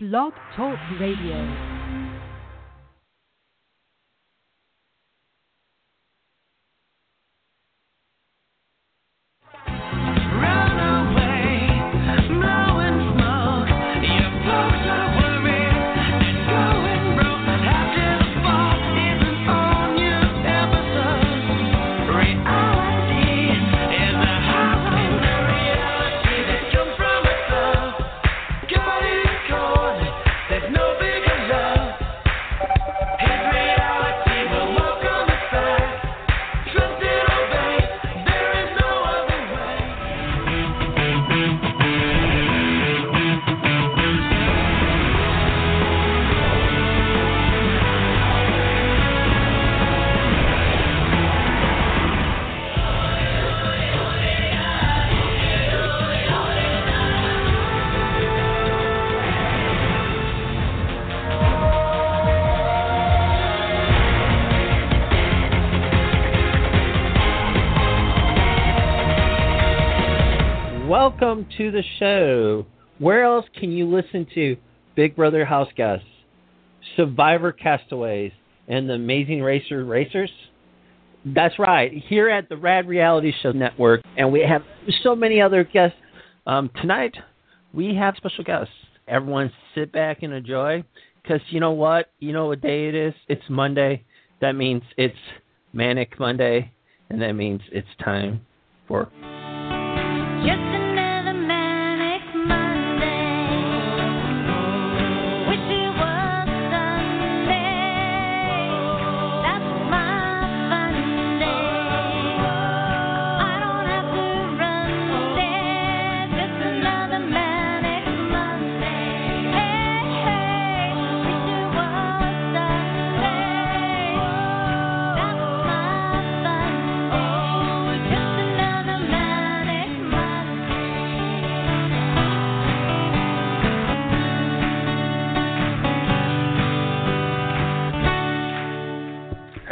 Blog Talk Radio. Welcome to the show. Where else can you listen to Big Brother House Guests, Survivor Castaways, and the Amazing Racer Racers? That's right, here at the Rad Reality Show Network, and we have so many other guests. Um, tonight, we have special guests. Everyone sit back and enjoy, because you know what? You know what day it is? It's Monday. That means it's Manic Monday, and that means it's time for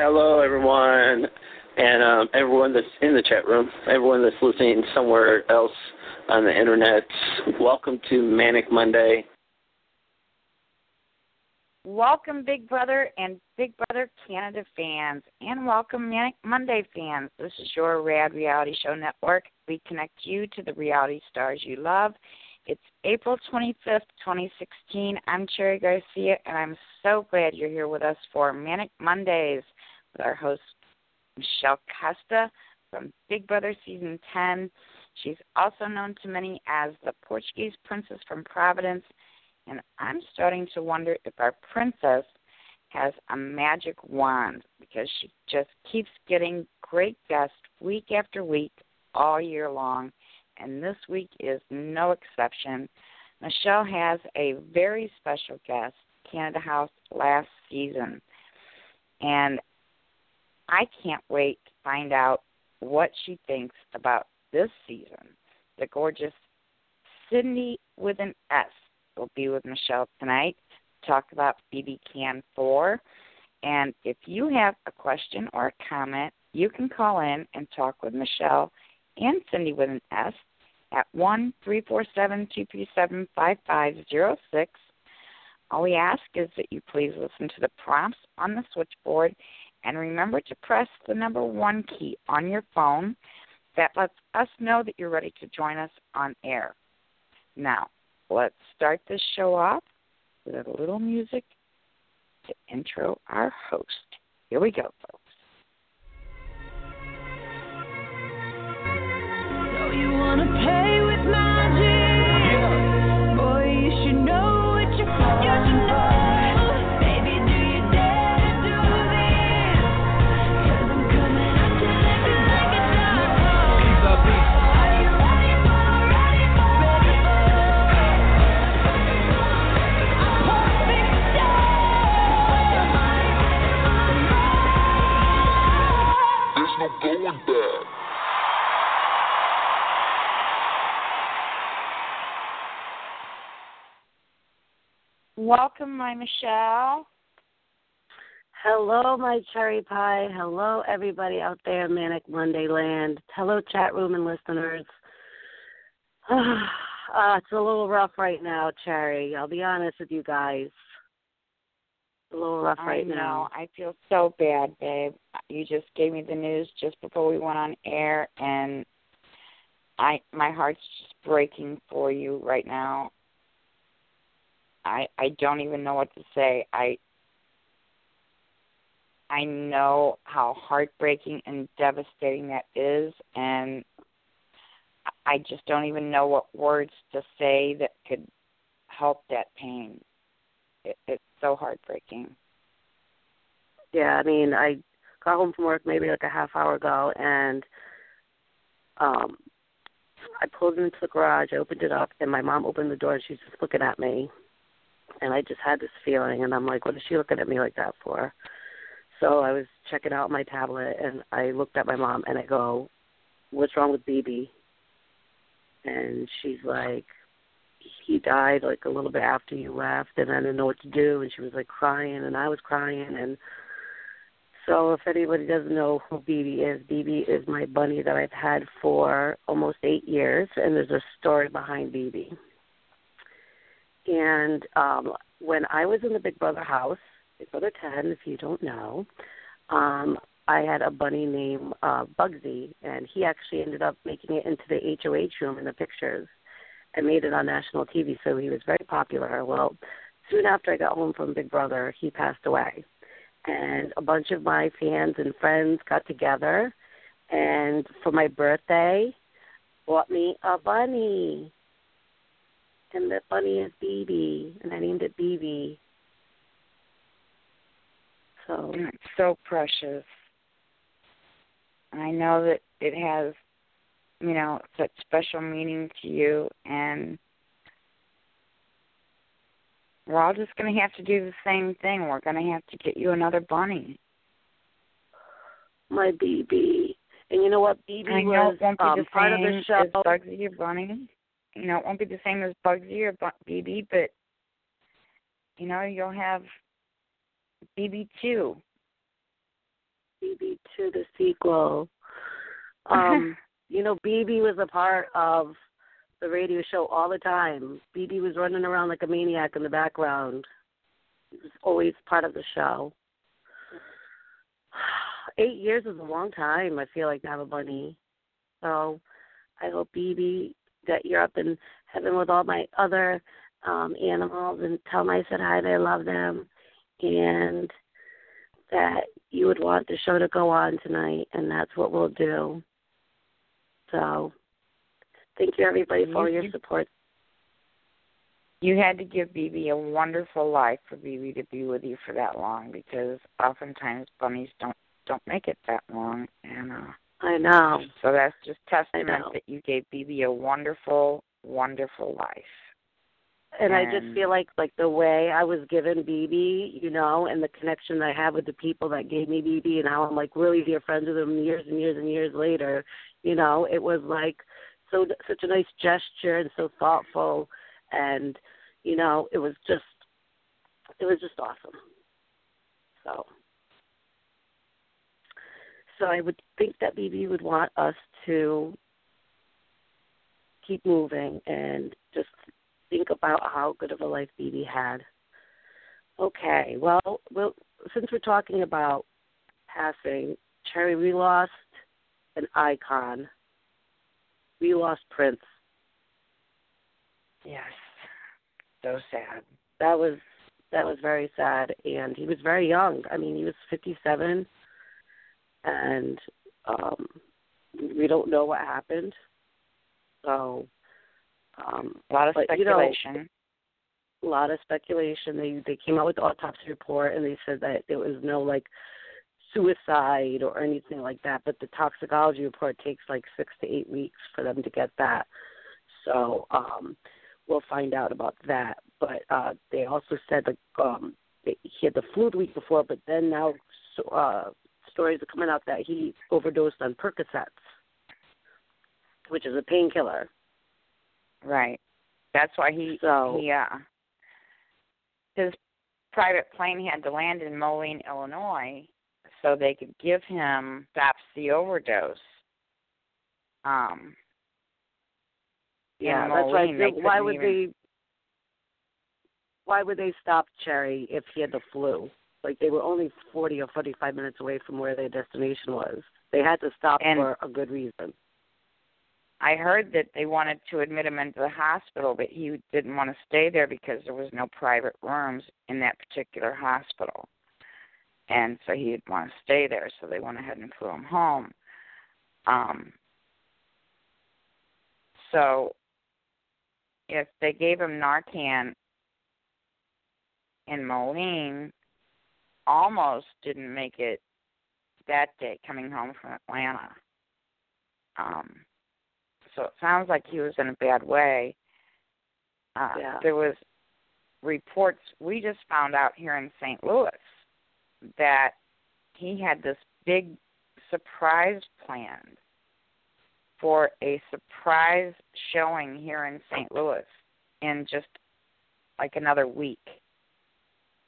Hello, everyone, and um, everyone that's in the chat room, everyone that's listening somewhere else on the internet. Welcome to Manic Monday. Welcome, Big Brother and Big Brother Canada fans, and welcome, Manic Monday fans. This is your Rad Reality Show Network. We connect you to the reality stars you love. It's April 25th, 2016. I'm Cherry Garcia, and I'm so glad you're here with us for Manic Mondays with our host, Michelle Costa from Big Brother Season 10. She's also known to many as the Portuguese Princess from Providence and I'm starting to wonder if our princess has a magic wand because she just keeps getting great guests week after week all year long, and this week is no exception. Michelle has a very special guest, Canada House last season, and I can't wait to find out what she thinks about this season. The gorgeous Sindy with an S will be with Michelle tonight to talk about BB Can 4. And if you have a question or a comment, you can call in and talk with Michelle and Sindy with an S at one three four seven two three seven five five zero six. All we ask is that you please listen to the prompts on the switchboard and remember to press the number one key on your phone. That lets us know that you're ready to join us on air. Now, let's start this show off with a little music to intro our host. Here we go, folks. No going back. Welcome, my Michelle. Hello, my cherry pie. Hello, everybody out there in Manic Monday land. Hello, chat room and listeners. Uh, it's a little rough right now, Cherry. I'll be honest with you guys. A little rough I right know. now. I feel so bad, babe. You just gave me the news just before we went on air, and I my heart's just breaking for you right now. I I don't even know what to say. I I know how heartbreaking and devastating that is, and I just don't even know what words to say that could help that pain. It, it's so heartbreaking. Yeah, I mean, I got home from work maybe like a half hour ago, and um, I pulled into the garage. I opened it up, and my mom opened the door, and she's just looking at me, and I just had this feeling, and I'm like, what is she looking at me like that for? So I was checking out my tablet, and I looked at my mom, and I go, "What's wrong with BB?" And she's like, "He died like a little bit after you left, and I didn't know what to do." And she was like crying, and I was crying, and so if anybody doesn't know who BB is, BB is my bunny that I've had for almost eight years, and there's a story behind BB. And um, when I was in the Big Brother house, Big Brother 10, if you don't know, um, I had a bunny named uh, Bugsy, and he actually ended up making it into the HOH room in the pictures and made it on national TV, so he was very popular. Well, soon after I got home from Big Brother, he passed away. And a bunch of my fans and friends got together, and for my birthday, bought me a bunny. And the bunny is BB, and I named it BB. So it's so precious. I know that it has, you know, such special meaning to you, and we're all just going to have to do the same thing. We're going to have to get you another bunny. my BB. And you know what? BB I know was it won't be um, the part of the show. as Bugsy or Bunny. You know, it won't be the same as Bugsy or BB, but you know, you'll have BB two. BB2, the sequel. Um, you know, BB was a part of the radio show all the time. BB was running around like a maniac in the background. He was always part of the show. Eight years is a long time, I feel like, to have a bunny. So I hope, BB, that you're up in heaven with all my other um animals and tell them I said hi and I love them and that you would want the show to go on tonight and that's what we'll do. So thank you everybody for all your support. You had to give BB a wonderful life for BB to be with you for that long because oftentimes bunnies don't don't make it that long and uh I know. so that's just testament that you gave BB a wonderful, wonderful life. And I just feel like like the way I was given BB, you know, and the connection that I have with the people that gave me BB and how I'm like really dear friends with them years and years and years later, you know, it was like so such a nice gesture and so thoughtful and you know, it was just it was just awesome. So so I would think that BB would want us to keep moving and just think about how good of a life BB had. Okay, well, well, since we're talking about passing, Cherry, we lost an icon. We lost Prince. Yes. So sad. That was that was very sad, and he was very young. I mean, he was fifty-seven, and um, we don't know what happened. So, um, A lot of But, you know, speculation. a lot of speculation. They they came out with the autopsy report and they said that there was no like suicide or anything like that. But the toxicology report takes like six to eight weeks for them to get that. So um, we'll find out about that. But uh, they also said like um, he had the flu the week before, but then now uh, stories are coming out that he overdosed on Percocets, which is a painkiller. Right. That's why he So- he uh his private plane had to land in Moline, Illinois, so they could give him stops the overdose. Um Yeah, that's right. They why would even- they? Why would they stop Cherry if he had the flu? Like they were only forty or forty-five minutes away from where their destination was. They had to stop And- for a good reason. I heard that they wanted to admit him into the hospital, but he didn't want to stay there because there was no private rooms in that particular hospital. And so he didn't want to stay there, so they went ahead and flew him home. Um so if they gave him Narcan in Moline, almost didn't make it that day coming home from Atlanta. Um so it sounds like he was in a bad way. Uh, Yeah. There was reports we just found out here in St. Louis that he had this big surprise planned for a surprise showing here in St. Louis in just like another week.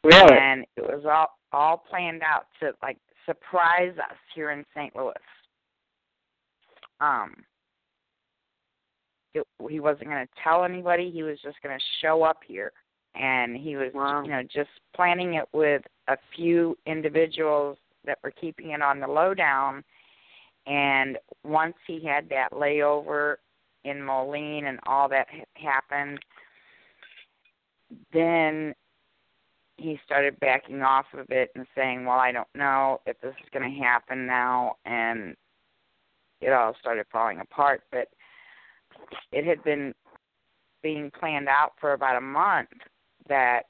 Really? And it was all all planned out to like surprise us here in St. Louis. Um it, he wasn't going to tell anybody. He was just going to show up here, and he was, Wow. you know, just planning it with a few individuals that were keeping it on the lowdown. And once he had that layover in Moline and all that happened, then he started backing off of it and saying, "Well, I don't know if this is going to happen now," and it all started falling apart. But it had been being planned out for about a month that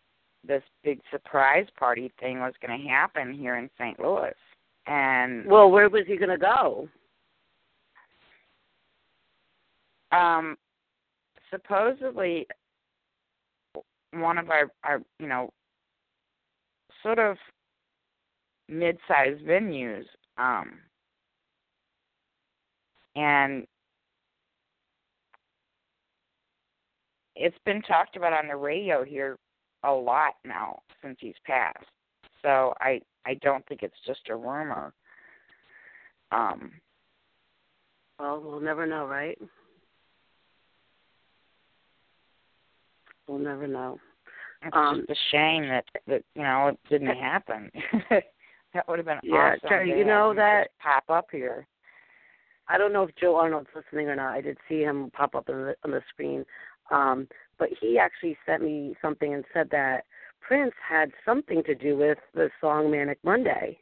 this big surprise party thing was going to happen here in St. Louis. And Well, where was he going to go? um supposedly one of our our you know sort of mid-sized venues um and it's been talked about on the radio here a lot now since he's passed so i i don't think it's just a rumor um Well, we'll never know, right? We'll never know. It's Um, just a shame that that you know it didn't happen. that would have been Yeah, awesome. To you know that- pop up here. I don't know if Joe Arnold's listening or not. I did see him pop up on the, on the screen, um, but he actually sent me something and said that Prince had something to do with the song Manic Monday.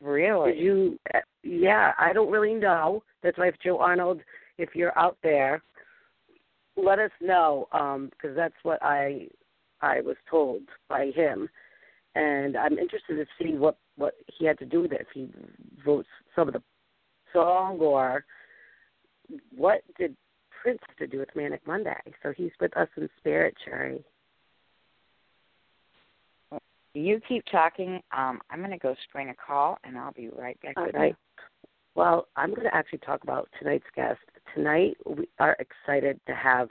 Really? Did you? uh, Yeah, I don't really know. That's why if Joe Arnold, if you're out there, let us know because that's what I I was told by him, and I'm interested to see what what he had to do with it. If he wrote some of the song or what did Prince to do with Manic Monday? So he's with us in spirit, Cherry. You keep talking. Um, I'm going to go screen a call, and I'll be right back All with right. Well, I'm going to actually talk about tonight's guest. Tonight, we are excited to have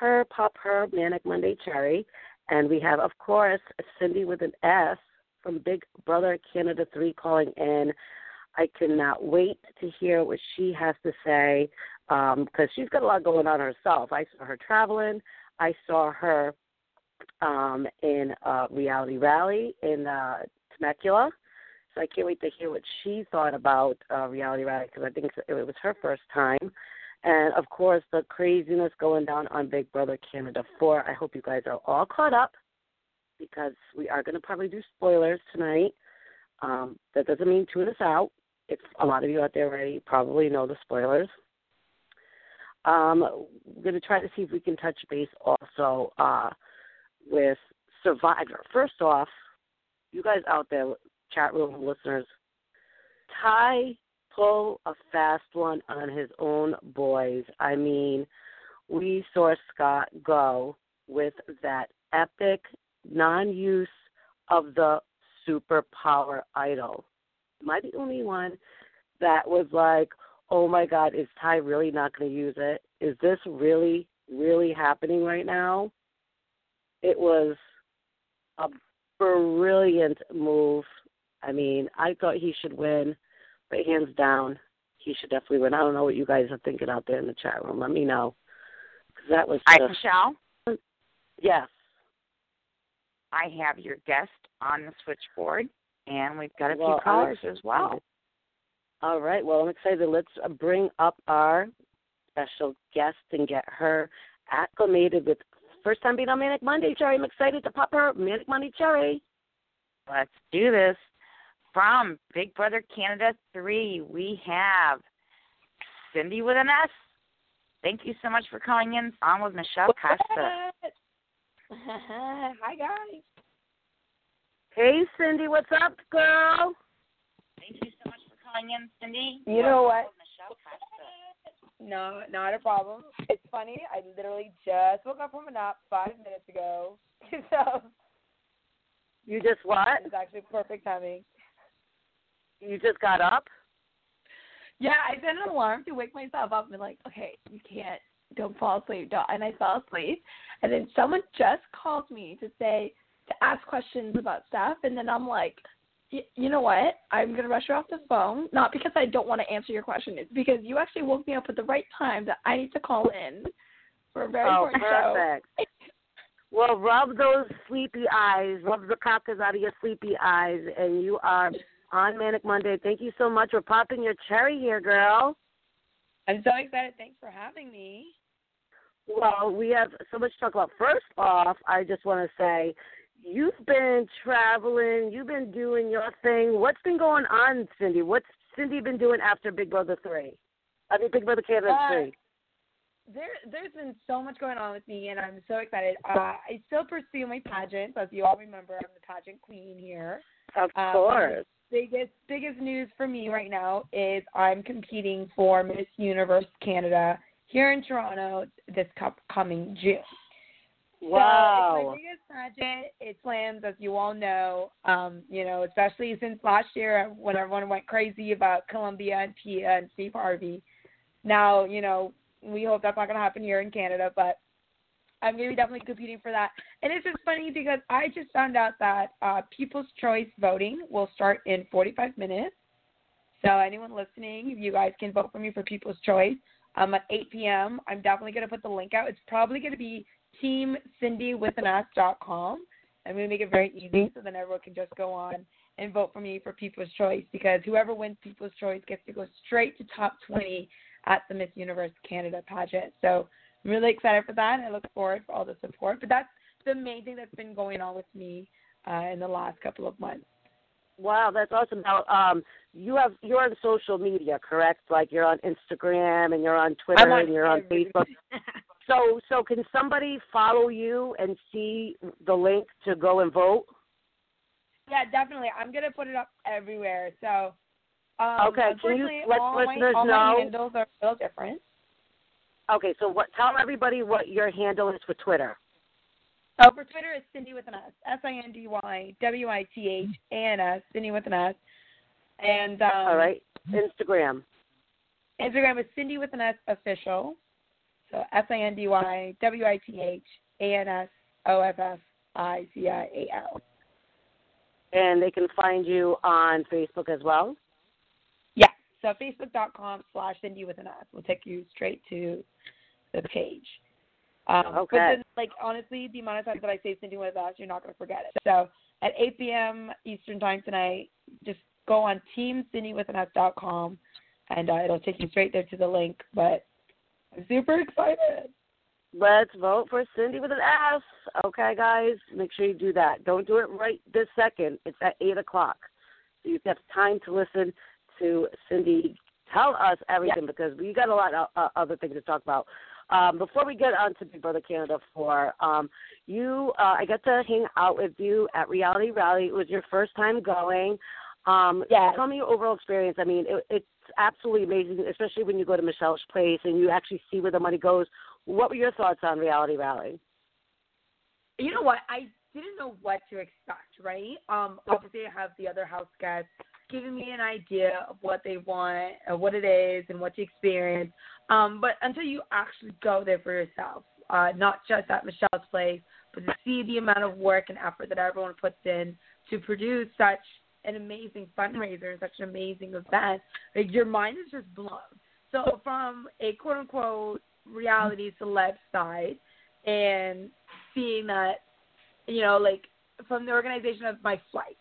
her pop her Manic Monday Cherry. And we have, of course, Sindy with an S from Big Brother Canada 3 calling in. I cannot wait to hear what she has to say because she's got a lot going on herself. I saw her traveling. I saw her um, in uh, Reality Rally in uh, Temecula. So I can't wait to hear what she thought about uh, Reality Rally because I think it was her first time. And of course, the craziness going down on Big Brother Canada 4. I hope you guys are all caught up because we are going to probably do spoilers tonight. Um, that doesn't mean tune us out. If a lot of you out there already probably know the spoilers. Um, we're going to try to see if we can touch base also uh, with Survivor. First off, you guys out there, chat room listeners, Tai pull a fast one on his own boys. I mean, we saw Scot go with that epic non use of the superpower idol. Am I the only one that was like, oh my God, is Tai really not going to use it? Is this really, really happening right now? It was a brilliant move. I mean, I thought he should win, but hands down, he should definitely win. I don't know what you guys are thinking out there in the chat room. Let me know. That was just, Michelle. yes. I have your guest on the switchboard, and we've got a Well, few callers as well. All right. Well, I'm excited. Let's uh, bring up our special guest and get her acclimated with first time being on Manic Monday. Cherry, I'm excited to pop her Manic Monday Cherry. Let's do this. From Big Brother Canada 3, we have Sindy with an S. Thank you so much for calling in on with Michelle Costa. Hi guys. Hey, Sindy, what's up, girl? Thank you so much for calling in, Sindy. You know what? On with Michelle Costa. No, not a problem. It's funny. I literally just woke up from a nap five minutes ago, so You just what? it's actually perfect timing. You just got up? Yeah, I set an alarm to wake myself up and be like, okay, you can't, don't fall asleep. Don't. And I fell asleep. And then someone just called me to say, to ask questions about stuff. And then I'm like, y- you know what? I'm going to rush you off the phone. Not because I don't want to answer your question. It's because you actually woke me up at the right time that I need to call in for a very oh, important show. perfect. Well, rub those sleepy eyes, rub the cockers out of your sleepy eyes, and you are on Manic Monday. Thank you so much for popping your cherry here, girl. I'm so excited. Thanks for having me. Well, we have so much to talk about. First off, I just want to say you've been traveling, you've been doing your thing. What's been going on, Sindy? What's Sindy been doing after Big Brother 3? I mean, Big Brother Canada Uh, 3. There, there's been so much going on with me, and I'm so excited. Uh, I still pursue my pageant, pageants, as you all remember. I'm the pageant queen here. Of um, course. Biggest, biggest news for me right now is I'm competing for Miss Universe Canada here in Toronto this co- coming June. So it's Wow. my biggest pageant. It slams, as you all know. Um, you know, especially since last year when everyone went crazy about Colombia and Pia and Steve Harvey. Now, you know, we hope that's not going to happen here in Canada, but I'm going to be definitely competing for that. And it's just funny because I just found out that uh, People's Choice voting will start in 45 minutes. So anyone listening, you guys can vote for me for People's Choice um, at 8 p.m. I'm definitely going to put the link out. It's probably going to be teamsindywithans.com. I'm going to make it very easy so then everyone can just go on and vote for me for People's Choice because whoever wins People's Choice gets to go straight to top 20 at the Miss Universe Canada pageant. So I'm really excited for that. I look forward for all the support. But that's the main thing that's been going on with me uh, in the last couple of months. Wow, that's awesome. Now, um, you have you're on social media, correct? Like you're on Instagram and you're on Twitter on and you're on. Facebook. So, so can somebody follow you and see the link to go and vote? Yeah, definitely. I'm gonna put it up everywhere. So, um, Okay, can you let all my, listeners all know- my handles are a little different. Okay, so what? Tell everybody what your handle is for Twitter. Oh, for Twitter, it's Sindy with an S, S I N D Y W I T H A N S, Sindy with an S. And um, All right, Instagram. Instagram is Sindy with an S official. So S I N D Y W I T H A N S O F F I C I A L. And they can find you on Facebook as well. Yeah. So Facebook.com slash Sindy with an S will take you straight to the page. Um, But then, like, honestly, the amount of times that I say Sindy with an S, you're not going to forget it. So at 8 p.m. Eastern Time tonight, just go on teamsindywithanS.com and uh, it'll take you straight there to the link. But super excited. Let's vote for Sindy with an S. Okay, guys, make sure you do that. Don't do it right this second. It's at eight o'clock, so you have time to listen to Sindy tell us everything because we got a lot of uh, other things to talk about. Um, before we get on to Big Brother Canada Four, um, you, uh, I got to hang out with you at Reality Rally. It was your first time going. Um, Yes. Tell me your overall experience. I mean, it, it's absolutely amazing, especially when you go to Michelle's place and you actually see where the money goes. What were your thoughts on Reality Rally? you know what? I didn't know what to expect, right? Um, obviously, I have the other house guests giving me an idea of what they want, uh, what it is, and what to experience. Um, but until you actually go there for yourself, uh, not just at Michelle's place, but to see the amount of work and effort that everyone puts in to produce such an amazing fundraiser and such an amazing event, like your mind is just blown. So from a quote unquote reality celeb side and seeing that, you know, like from the organization of my flight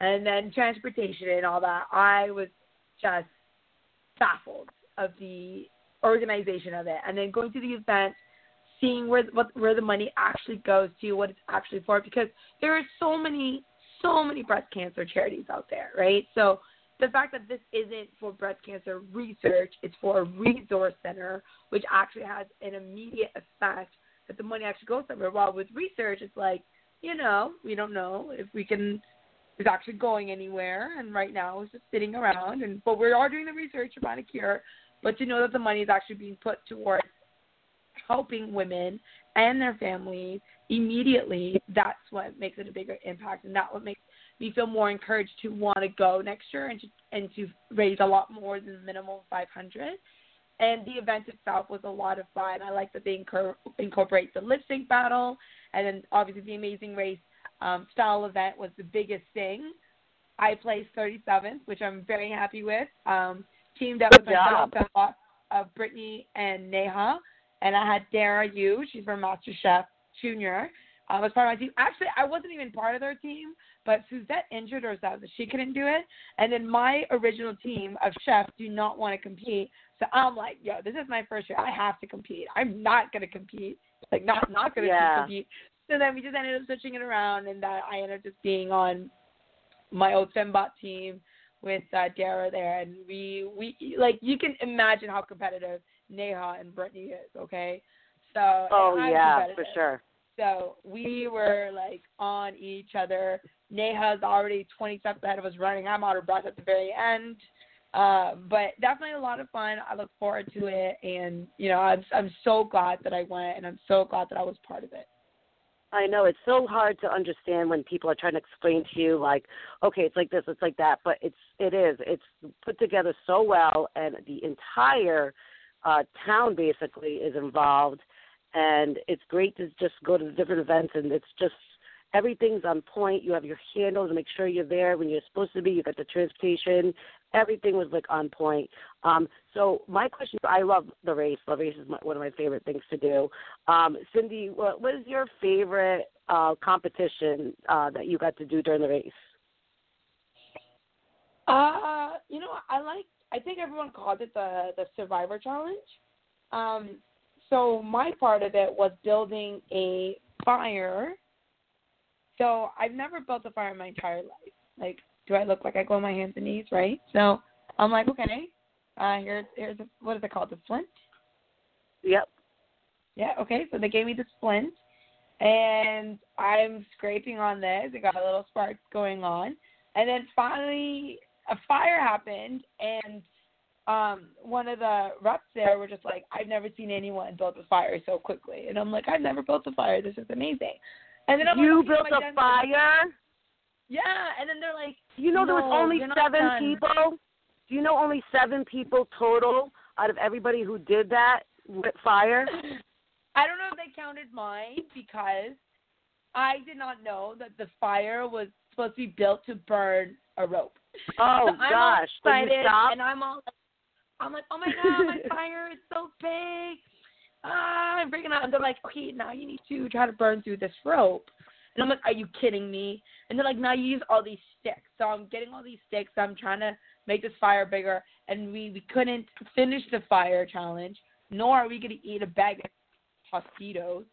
and then transportation and all that, I was just baffled of the organization of it. And then going to the event, seeing where what where the money actually goes to, what it's actually for, because there are so many so many breast cancer charities out there, right? So the fact that this isn't for breast cancer research, it's for a resource center, which actually has an immediate effect that the money actually goes somewhere. While with research, it's like, you know, we don't know if we can, it's actually going anywhere. And right now, it's just sitting around. And but we are doing the research find a cure. But to know that the money is actually being put towards helping women and their families immediately, that's what makes it a bigger impact, and that what makes me feel more encouraged to want to go next year and to and to raise a lot more than the minimum 500. And the event itself was a lot of fun. I like that they incor- incorporate the lip sync battle, and then obviously the Amazing Race um, style event was the biggest thing. I placed 37th, which I'm very happy with. Um, teamed up Good with my job. fellow of Brittany and Neha, and I had Dara Yu. She's from MasterChef Junior. Um, as part of my team. Actually, I wasn't even part of their team, but Suzette injured herself, so she couldn't do it. And then my original team of chefs do not want to compete, so I'm like, yo, this is my first year. I have to compete. I'm not gonna compete. Like, not not gonna Yeah. compete. So then we just ended up switching it around, and that I ended up just being on my old Fembot team with uh, Dara there, and we we like you can imagine how competitive Neha and Brittany is. Okay, so Oh yeah, for sure. So we were like on each other. Neha's already 20 steps ahead of us running. I'm out of breath at the very end. Uh, but definitely a lot of fun. I look forward to it, and you know, I'm I'm so glad that I went, and I'm so glad that I was part of it. I know it's so hard to understand when people are trying to explain to you like, okay, it's like this, it's like that, but it's it is. It's put together so well and the entire uh town basically is involved and it's great to just go to the different events and it's just everything's on point. You have your handles, make sure you're there when you're supposed to be, you got the transportation, everything was like on point. Um, so my question, is I love the race. The race is my, one of my favorite things to do. Um, Sindy, what, what is your favorite uh, competition uh, that you got to do during the race? Uh, you know, I like. I think everyone called it the the Survivor Challenge. Um, so my part of it was building a fire. So I've never built a fire in my entire life. Like, do I look like I go on my hands and knees, right? So I'm like, okay, uh, here's here's a, what is it called, the flint? Yep. Yeah, okay. So they gave me the splint, and I'm scraping on this. It got a little sparks going on, and then finally a fire happened, and um, one of the reps there were just like, "I've never seen anyone build a fire so quickly," and I'm like, "I've never built a fire. This is amazing." And then I'm You like, built a fire? Yeah, and then they're like, You know there was only seven people? Do you know only seven people total out of everybody who did that with fire? I don't know if they counted mine because I did not know that the fire was supposed to be built to burn a rope. Oh so I'm all gosh. Excited, and I'm all, I'm like, oh my god, my fire is so big. Ah, I'm freaking out. And they're like, okay, now you need to try to burn through this rope. And I'm like, are you kidding me? And they're like, now you use all these sticks. So I'm getting all these sticks. So I'm trying to make this fire bigger, and we we couldn't finish the fire challenge, nor are we going to eat a bag of Tostitos.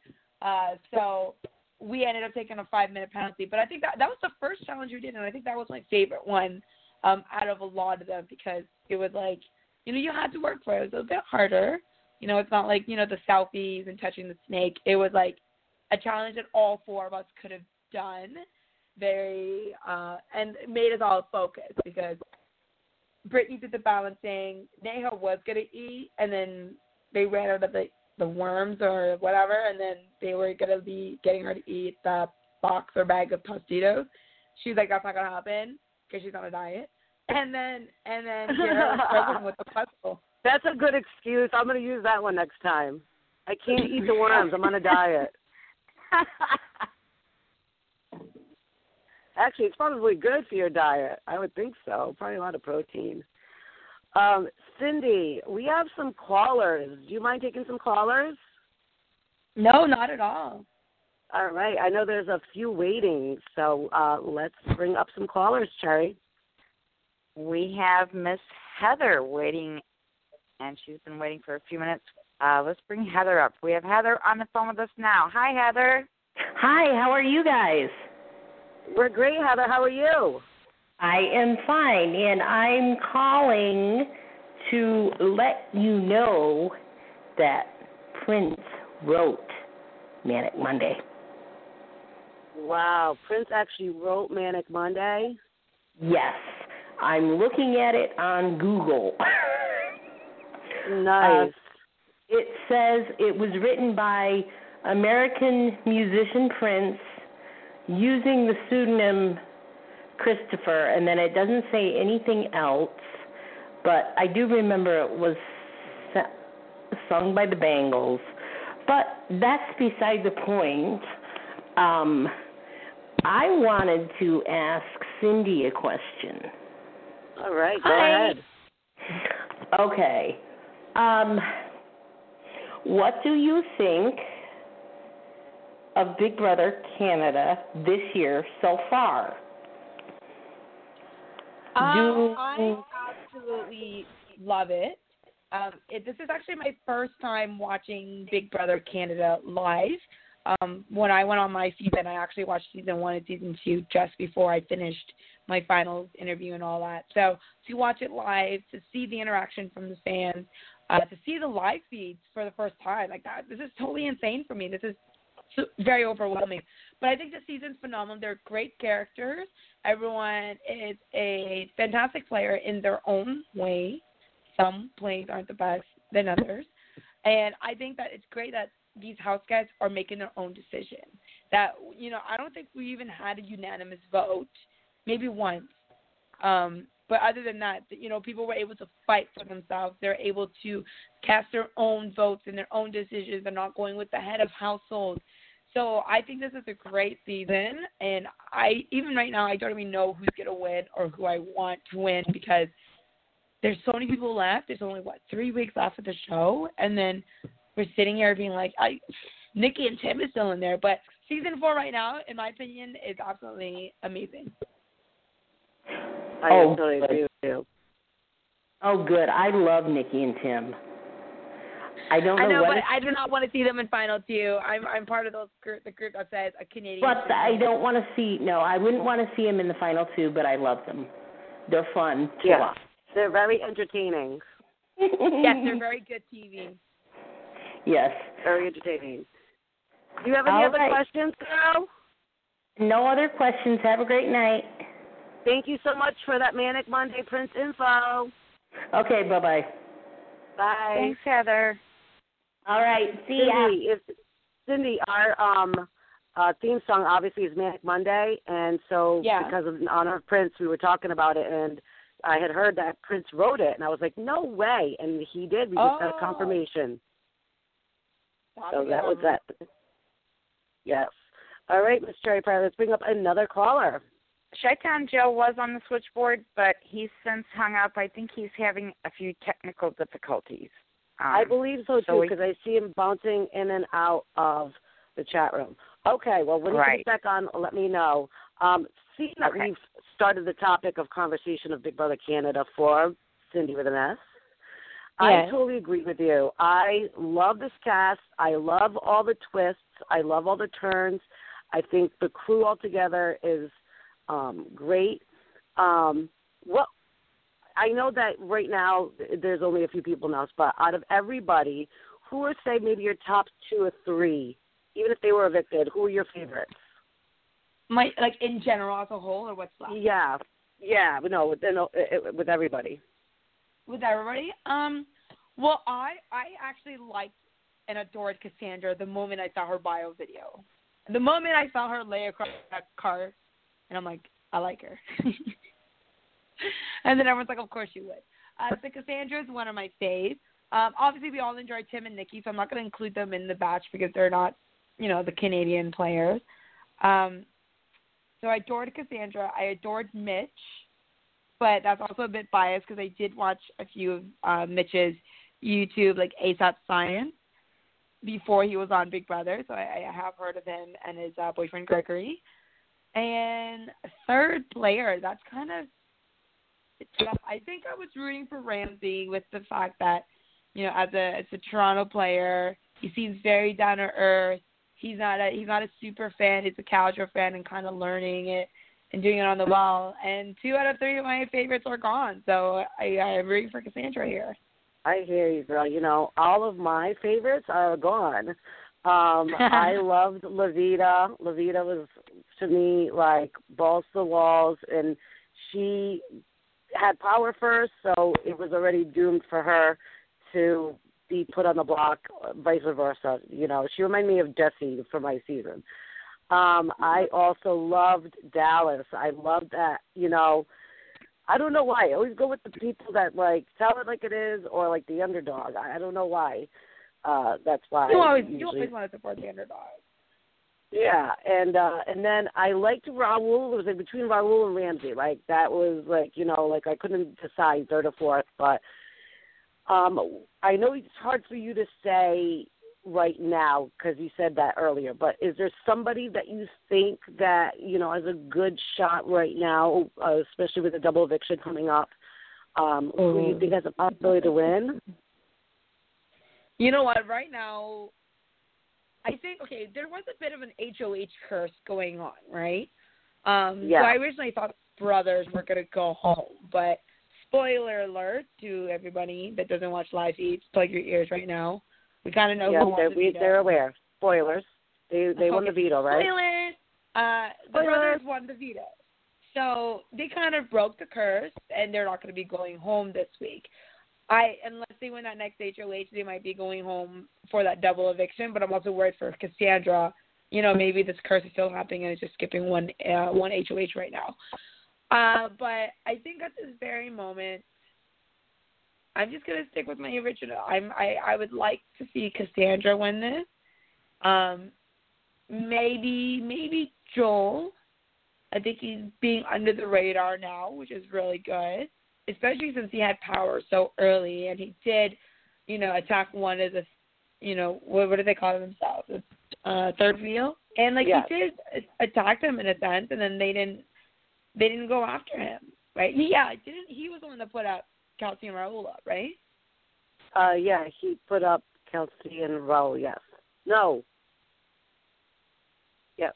Uh, so we ended up taking a five minute penalty. But I think that that was the first challenge we did, and I think that was my favorite one um, out of a lot of them because it was like, you know, you had to work for it. It was a bit harder. You know, it's not like you know the selfies and touching the snake. It was like a challenge that all four of us could have done. Very uh, and made us all focus because Brittany did the balancing. Neha was gonna eat, and then they ran out of the the worms or whatever, and then they were gonna be getting her to eat the box or bag of Tostitos. She was like, "That's not gonna happen because she's on a diet." And then and then Kara was struggling with the puzzle. That's a good excuse. I'm going to use that one next time. I can't eat the worms. I'm on a diet. Actually, it's probably good for your diet. I would think so. Probably a lot of protein. Um, Sindy, we have some callers. Do you mind taking some callers? No, not at all. All right. I know there's a few waiting, so uh, let's bring up some callers, Cherry. We have Miss Heather waiting, and she's been waiting for a few minutes. Uh, let's bring Heather up. We have Heather on the phone with us now. Hi, Heather. Hi, how are you guys? We're great, Heather. How are you? I am fine, and I'm calling to let you know that Prince wrote Manic Monday. Wow. Prince actually wrote Manic Monday. Yes, I'm looking at it on Google. Nice. it says it was written by American musician Prince using the pseudonym Christopher, and then it doesn't say anything else. But I do remember it was sung by the Bangles. But that's beside the point. Um, I wanted to ask Sindy a question. All right. Go Hi. ahead. Okay. Um, what do you think of Big Brother Canada this year so far? Um, Do- I absolutely love it. Um, it. This is actually my first time watching Big Brother Canada live. Um, when I went on my season, I actually watched season one and season two just before I finished my finals interview and all that. So to watch it live, to see the interaction from the fans, uh, to see the live feeds for the first time, like that, this is totally insane for me. This is very overwhelming. But I think the season's phenomenal. They're great characters. Everyone is a fantastic player in their own way. Some plays aren't the best than others. And I think that it's great that these house guys are making their own decision. That you know, I don't think we even had a unanimous vote, maybe once. Um, but other than that, you know, people were able to fight for themselves. They're able to cast their own votes and their own decisions. They're not going with the head of household. So I think this is a great season, and I even right now I don't even know who's gonna win or who I want to win because there's so many people left. There's only what three weeks left of the show, and then we're sitting here being like, I, Nikki and Tim is still in there, but season four right now, in my opinion, is absolutely amazing. I Oh, totally good. agree with you. Oh, good. I love Nikki and Tim. I don't know, I know, what but I do not want to see them in final two. I'm I'm part of those group, the group that says a Canadian. But I don't want to see. No, I wouldn't want to see them in the final two. But I love them. They're fun to Yes. watch. They're very entertaining. Yes, they're very good TV. Yes. Very entertaining. Do you have any All other right. questions, girl? No other questions. Have a great night. Thank you so much for that Manic Monday Prince info. Okay. Bye bye. Bye. Thanks, Heather. All right. See ya. Sindy, if, Sindy, our um, uh, theme song obviously is Manic Monday, and so Yeah. because of in honor of Prince, we were talking about it, and I had heard that Prince wrote it, and I was like, no way, and he did. We just got Oh. a confirmation. That'd So that was that. Yes. All right, Miss Cherry Pie, let's bring up another caller. Shaitan Joe was on the switchboard, but he's since hung up. I think he's having a few technical difficulties. Um, I believe so so too, we- because I see him bouncing in and out of the chat room. Okay, well, when he Right. comes back on, let me know. Um, seeing that Okay. we've started the topic of conversation of Big Brother Canada for Sindy with an S, I totally agree with you. I love this cast. I love all the twists. I love all the turns. I think the crew altogether is um, great. Um, what I know that right now there's only a few people now, but out of everybody, who are say maybe your top two or three, even if they were evicted, who are your favorites? My like in general as a whole, or what's left Yeah, yeah, but no, with, no, uh, with everybody. With everybody. Um, well, I I actually liked and adored Cassandra the moment I saw her bio video. The moment I saw her lay across that car, and I'm like, I like her. and then everyone's like, of course you would. Uh, so Cassandra is one of my faves. Um, obviously, we all enjoy Tim and Nikki, so I'm not going to include them in the batch because they're not, you know, the Canadian players. Um, so I adored Cassandra. I adored Mitch. But that's also a bit biased because I did watch a few of uh, Mitch's YouTube, like ASAP Science, before he was on Big Brother. So I, I have heard of him and his uh, boyfriend Gregory. And third player, that's kind of tough. I think I was rooting for Ramsey with the fact that, you know, as a as a Toronto player, he seems very down to earth. He's not a he's not a super fan. He's a casual fan and kind of learning it and doing it on the wall. And two out of three of my favorites are gone. So I I'm rooting for Cassandra here. I hear you, girl. You know, all of my favorites are gone. Um, I loved Loveita. Loveita was to me like balls to the walls, and she had power first, so it was already doomed for her to be put on the block, vice versa. You know, she reminded me of Jesse for my season. Um, I also loved Dallas. I loved that. You know, I don't know why. I always go with the people that like tell it like it is, or like the underdog. I, I don't know why. Uh, that's why. You always usually, you always want to support the underdog. Yeah, and uh and then I liked Raul. It was like between Raul and Ramsey. Like that was like you know like I couldn't decide third or fourth, but um I know it's hard for you to say right now because you said that earlier. But is there somebody that you think that you know has a good shot right now, uh, especially with the double eviction coming up? Um, Who you think has a possibility to win? You know what? Right now, I think okay. There was a bit of an HOH curse going on, right? Um, Yeah. So I originally thought brothers were going to go home, but spoiler alert to everybody that doesn't watch live feeds, plug your ears right now. We kind of know yes, who won they're, the we, veto. they're aware. Spoilers. They they won the veto, right? Spoilers. Uh, the Spoilers. brothers won the veto. So they kind of broke the curse, and they're not going to be going home this week. I unless they win that next HOH, they might be going home for that double eviction. But I'm also worried for Cassandra. You know, maybe this curse is still happening and it's just skipping one uh, one HOH right now. Uh, but I think at this very moment, I'm just gonna stick with my original. I'm I I would like to see Cassandra win this. Um, maybe maybe Joel. I think he's being under the radar now, which is really good, especially since he had power so early and he did, you know, attack one as a, you know, what what do they call themselves? Uh, third wheel, and like Yes. he did attack them in a sense, and then they didn't they didn't go after him, right? Yeah, didn't he was the one that put up Kelsey and Raul up, right? Uh, yeah, he put up Kelsey and Raul. Yes. No. Yes.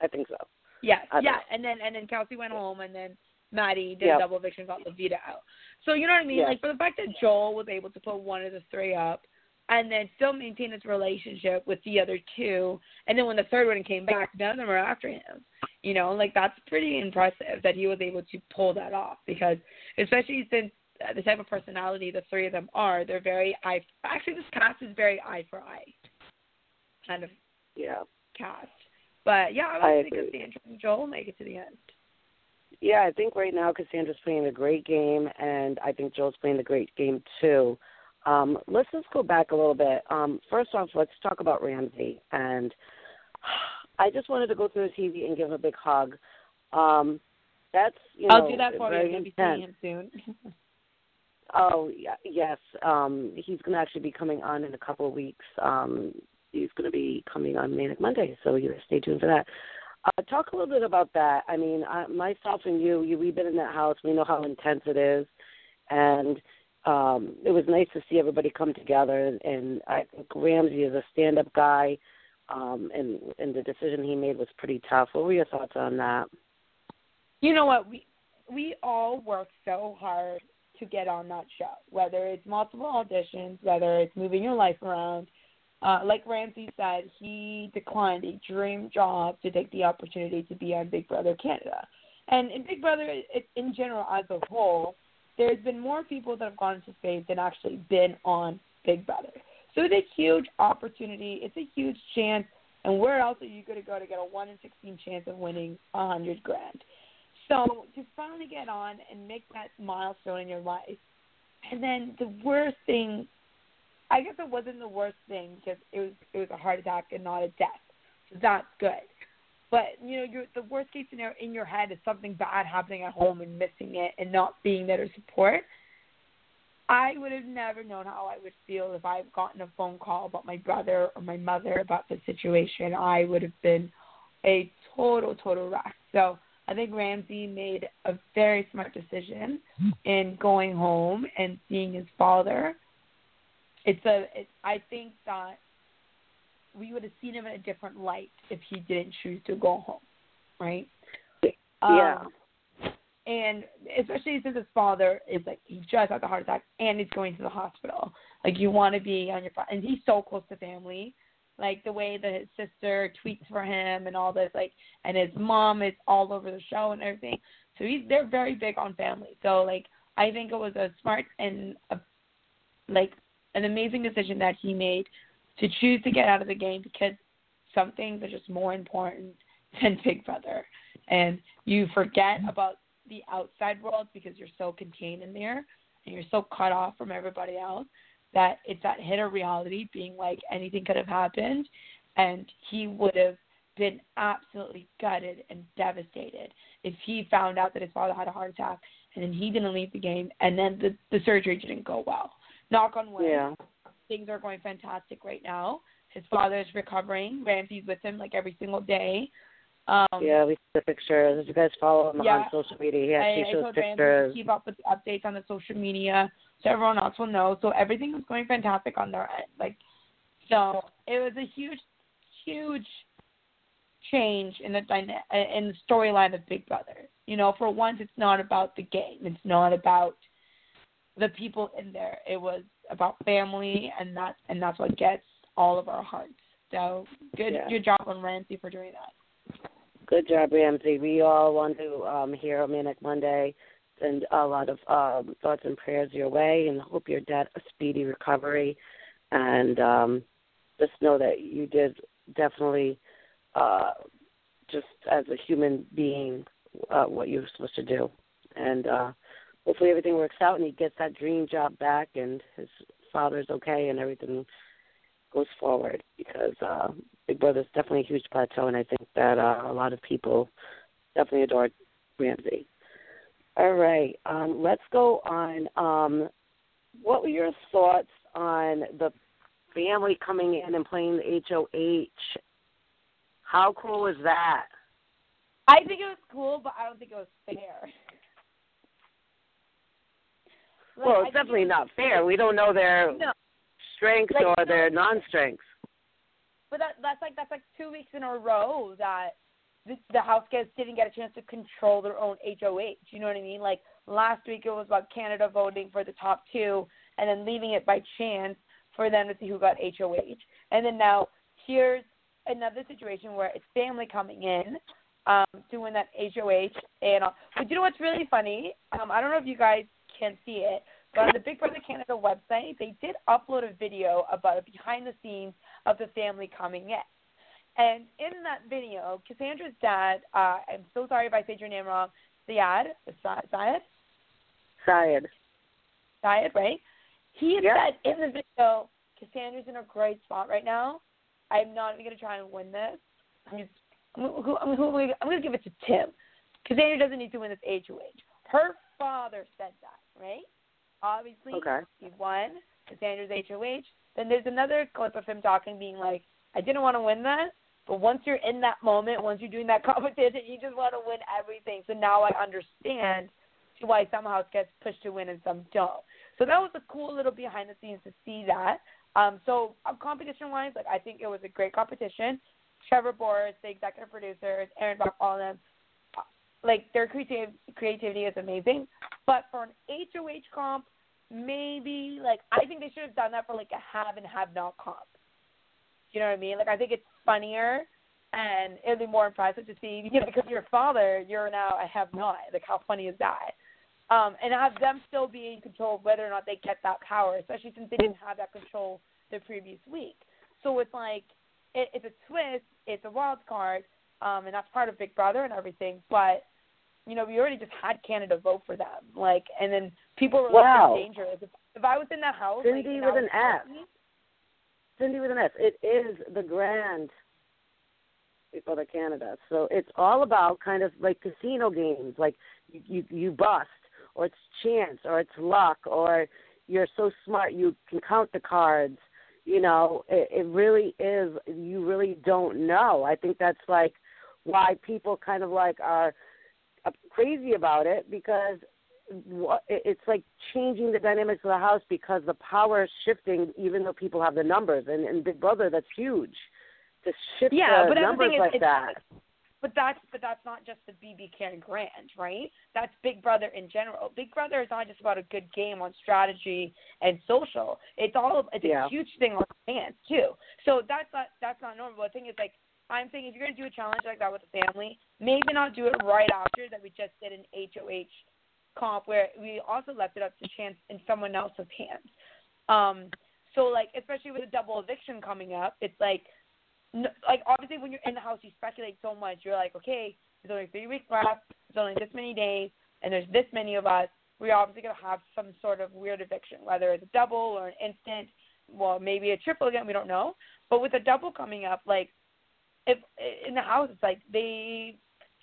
I think so. Yes, yeah, know. and then and then Kelsey went home, and then Maddie did Yep. a double eviction, got Loveita out. So you know what I mean? Yeah. Like for the fact that Joel was able to put one of the three up, and then still maintain his relationship with the other two, and then when the third one came back, none of them were after him. You know, like that's pretty impressive that he was able to pull that off because, especially since uh, the type of personality the three of them are, they're very eye. Actually, this cast is very eye for eye kind of Yeah. cast. But yeah, I I like think agree. Cassandra and Joel make it to the end. Yeah, I think right now Cassandra's playing a great game, and I think Joel's playing a great game too. Um, let's just go back a little bit. Um, first off, let's talk about Ramsey. And I just wanted to go through his TV and give him a big hug. Um, that's you know I'll do that for you. gonna be seeing him soon. Oh yeah, yes. Um, he's going to actually be coming on in a couple of weeks. Um, he's going to be coming on Manic Monday, so you stay tuned for that. Uh, talk a little bit about that. I mean, I, myself and you, you, we've been in that house. We know how intense it is, and um, it was nice to see everybody come together. And, and I think Ramsey is a stand-up guy, um, and and the decision he made was pretty tough. What were your thoughts on that? you know what? We we all work so hard to get on that show, whether it's multiple auditions, whether it's moving your life around. Uh, like Ramsey said, he declined a dream job to take the opportunity to be on Big Brother Canada. And in Big Brother, it, in general, as a whole, there's been more people that have gone into space than actually been on Big Brother. So it's a huge opportunity. It's a huge chance. And where else are you going to go to get a one in sixteen chance of winning a hundred grand? So to finally get on and make that milestone in your life, and then the worst thing, I guess it wasn't the worst thing because it was it was a heart attack and not a death. So that's good. But you know, your the worst case scenario in your head is something bad happening at home and missing it and not being there to support. I would have never known how I would feel if I'd gotten a phone call about my brother or my mother about the situation. I would have been a total, total wreck. So I think Ramsey made a very smart decision in going home and seeing his father. It's a. It, I think that we would have seen him in a different light if he didn't choose to go home, right? Yeah. Um, and especially since his father is like he just had the heart attack and he's going to the hospital. Like you want to be on your and he's so close to family. Like the way that his sister tweets for him and all this, like, and his mom is all over the show and everything. So he's they're very big on family. So like I think it was a smart and a, like an amazing decision that he made to choose to get out of the game because some things are just more important than Big Brother, and you forget about the outside world because you're so contained in there and you're so cut off from everybody else that it's that hit of reality being like anything could have happened and he would have been absolutely gutted and devastated if he found out that his father had a heart attack and then he didn't leave the game and then the, the surgery didn't go well. Knock on wood. Yeah. Things are going fantastic right now. His father is recovering. Ramsey's with him like every single day. Um, Yeah, we see the pictures. If you guys follow him Yeah. on social media, he I, actually I shows told pictures. to keep up with the updates on the social media so everyone else will know. So everything was going fantastic on their end. Like, so it was a huge, huge change in the dyna- in the storyline of Big Brother. You know, for once, it's not about the game. It's not about the people in there. It was about family, and that and that's what gets all of our hearts. So good, Yeah. good job on Ramsey for doing that. Good job, Ramsey. We all want to um, hear on Manic Monday. Send a lot of um, thoughts and prayers your way, and hope your dad a speedy recovery. And um, just know that you did definitely, uh, just as a human being, uh, what you were supposed to do. And uh, hopefully everything works out, and he gets that dream job back, and his father's okay, and everything goes forward. Because uh, Big Brother is definitely a huge plateau, and I think that uh, a lot of people definitely adore Ramsey. All right, um, let's go on. Um, what were your thoughts on the family coming in and playing the HOH? How cool was that? I think it was cool, but I don't think it was fair. Like, well, it's definitely not fair. We don't know their No, strengths Like, or their non-strengths. but that that's like that's like two weeks in a row that the, the house guests didn't get a chance to control their own HOH. You know what I mean? Like last week it was about Canada voting for the top two and then leaving it by chance for them to see who got HOH. And then now here's another situation where it's family coming in um, doing that HOH. And uh, but you know what's really funny? Um, I don't know if you guys can see it, but on the Big Brother Canada website, they did upload a video about a behind the scenes of the family coming in. And in that video, Cassandra's dad, uh, I'm so sorry if I said your name wrong, Syed, Syed, Syed. Syed, right? He had Yeah. said in the video, Cassandra's in a great spot right now. I'm not even going to try and win this. I'm just, I'm, I'm, I'm going to give it to Tim. Cassandra doesn't need to win this HOH. Her father said that, right? Obviously, Okay. he won Cassandra's HOH. Then there's another clip of him talking, being like, I didn't want to win that, but once you're in that moment, once you're doing that competition, you just want to win everything. So now I understand to why some house gets pushed to win and some don't. So that was a cool little behind the scenes to see that. Um, so uh, competition wise, like I think it was a great competition. Trevor Boris, the executive producers, Erin Brock, all of them, like their creative creativity is amazing. But for an HOH comp, maybe like I think they should have done that for like a have and have not comp. You know what I mean? Like I think it's funnier and it'd be more impressive to see, you know, because your father, you're now a have not. Like how funny is that? Um, and have them still be in control of whether or not they get that power, especially since they didn't have that control the previous week. So it's like it, it's a twist, it's a wild card, um, and that's part of Big Brother and everything. But you know, we already just had Canada vote for them, like, and then people were Wow. like dangerous. If, if I was in that house, like, Sindy and with an S. Sindy with an S. It is the grand Big Brother Canada. So it's all about kind of like casino games, like you you, you bust, or it's chance, or it's luck, or you're so smart you can count the cards. You know, it, it really is. You really don't know. I think that's like why people kind of like are crazy about it because what it's like changing the dynamics of the house because the power is shifting even though people have the numbers and and Big Brother that's huge to shift Yeah, the but numbers is, like that. But that's but that's not just the BB Can Grand, right? That's Big Brother in general. Big Brother is not just about a good game on strategy and social. It's all it's Yeah. a huge thing on fans too. So that's not that's not normal. The thing is like I'm saying if you're gonna do a challenge like that with a family, maybe not do it right after that we just did an HOH comp where we also left it up to chance in someone else's hands. Um so like especially with a double eviction coming up, it's like no, like obviously when you're in the house you speculate so much. You're like, okay, there's only three weeks left, there's only this many days, and there's this many of us. We're obviously gonna have some sort of weird eviction, whether it's a double or an instant, well maybe a triple again, we don't know. But with a double coming up, like if in the house, it's like they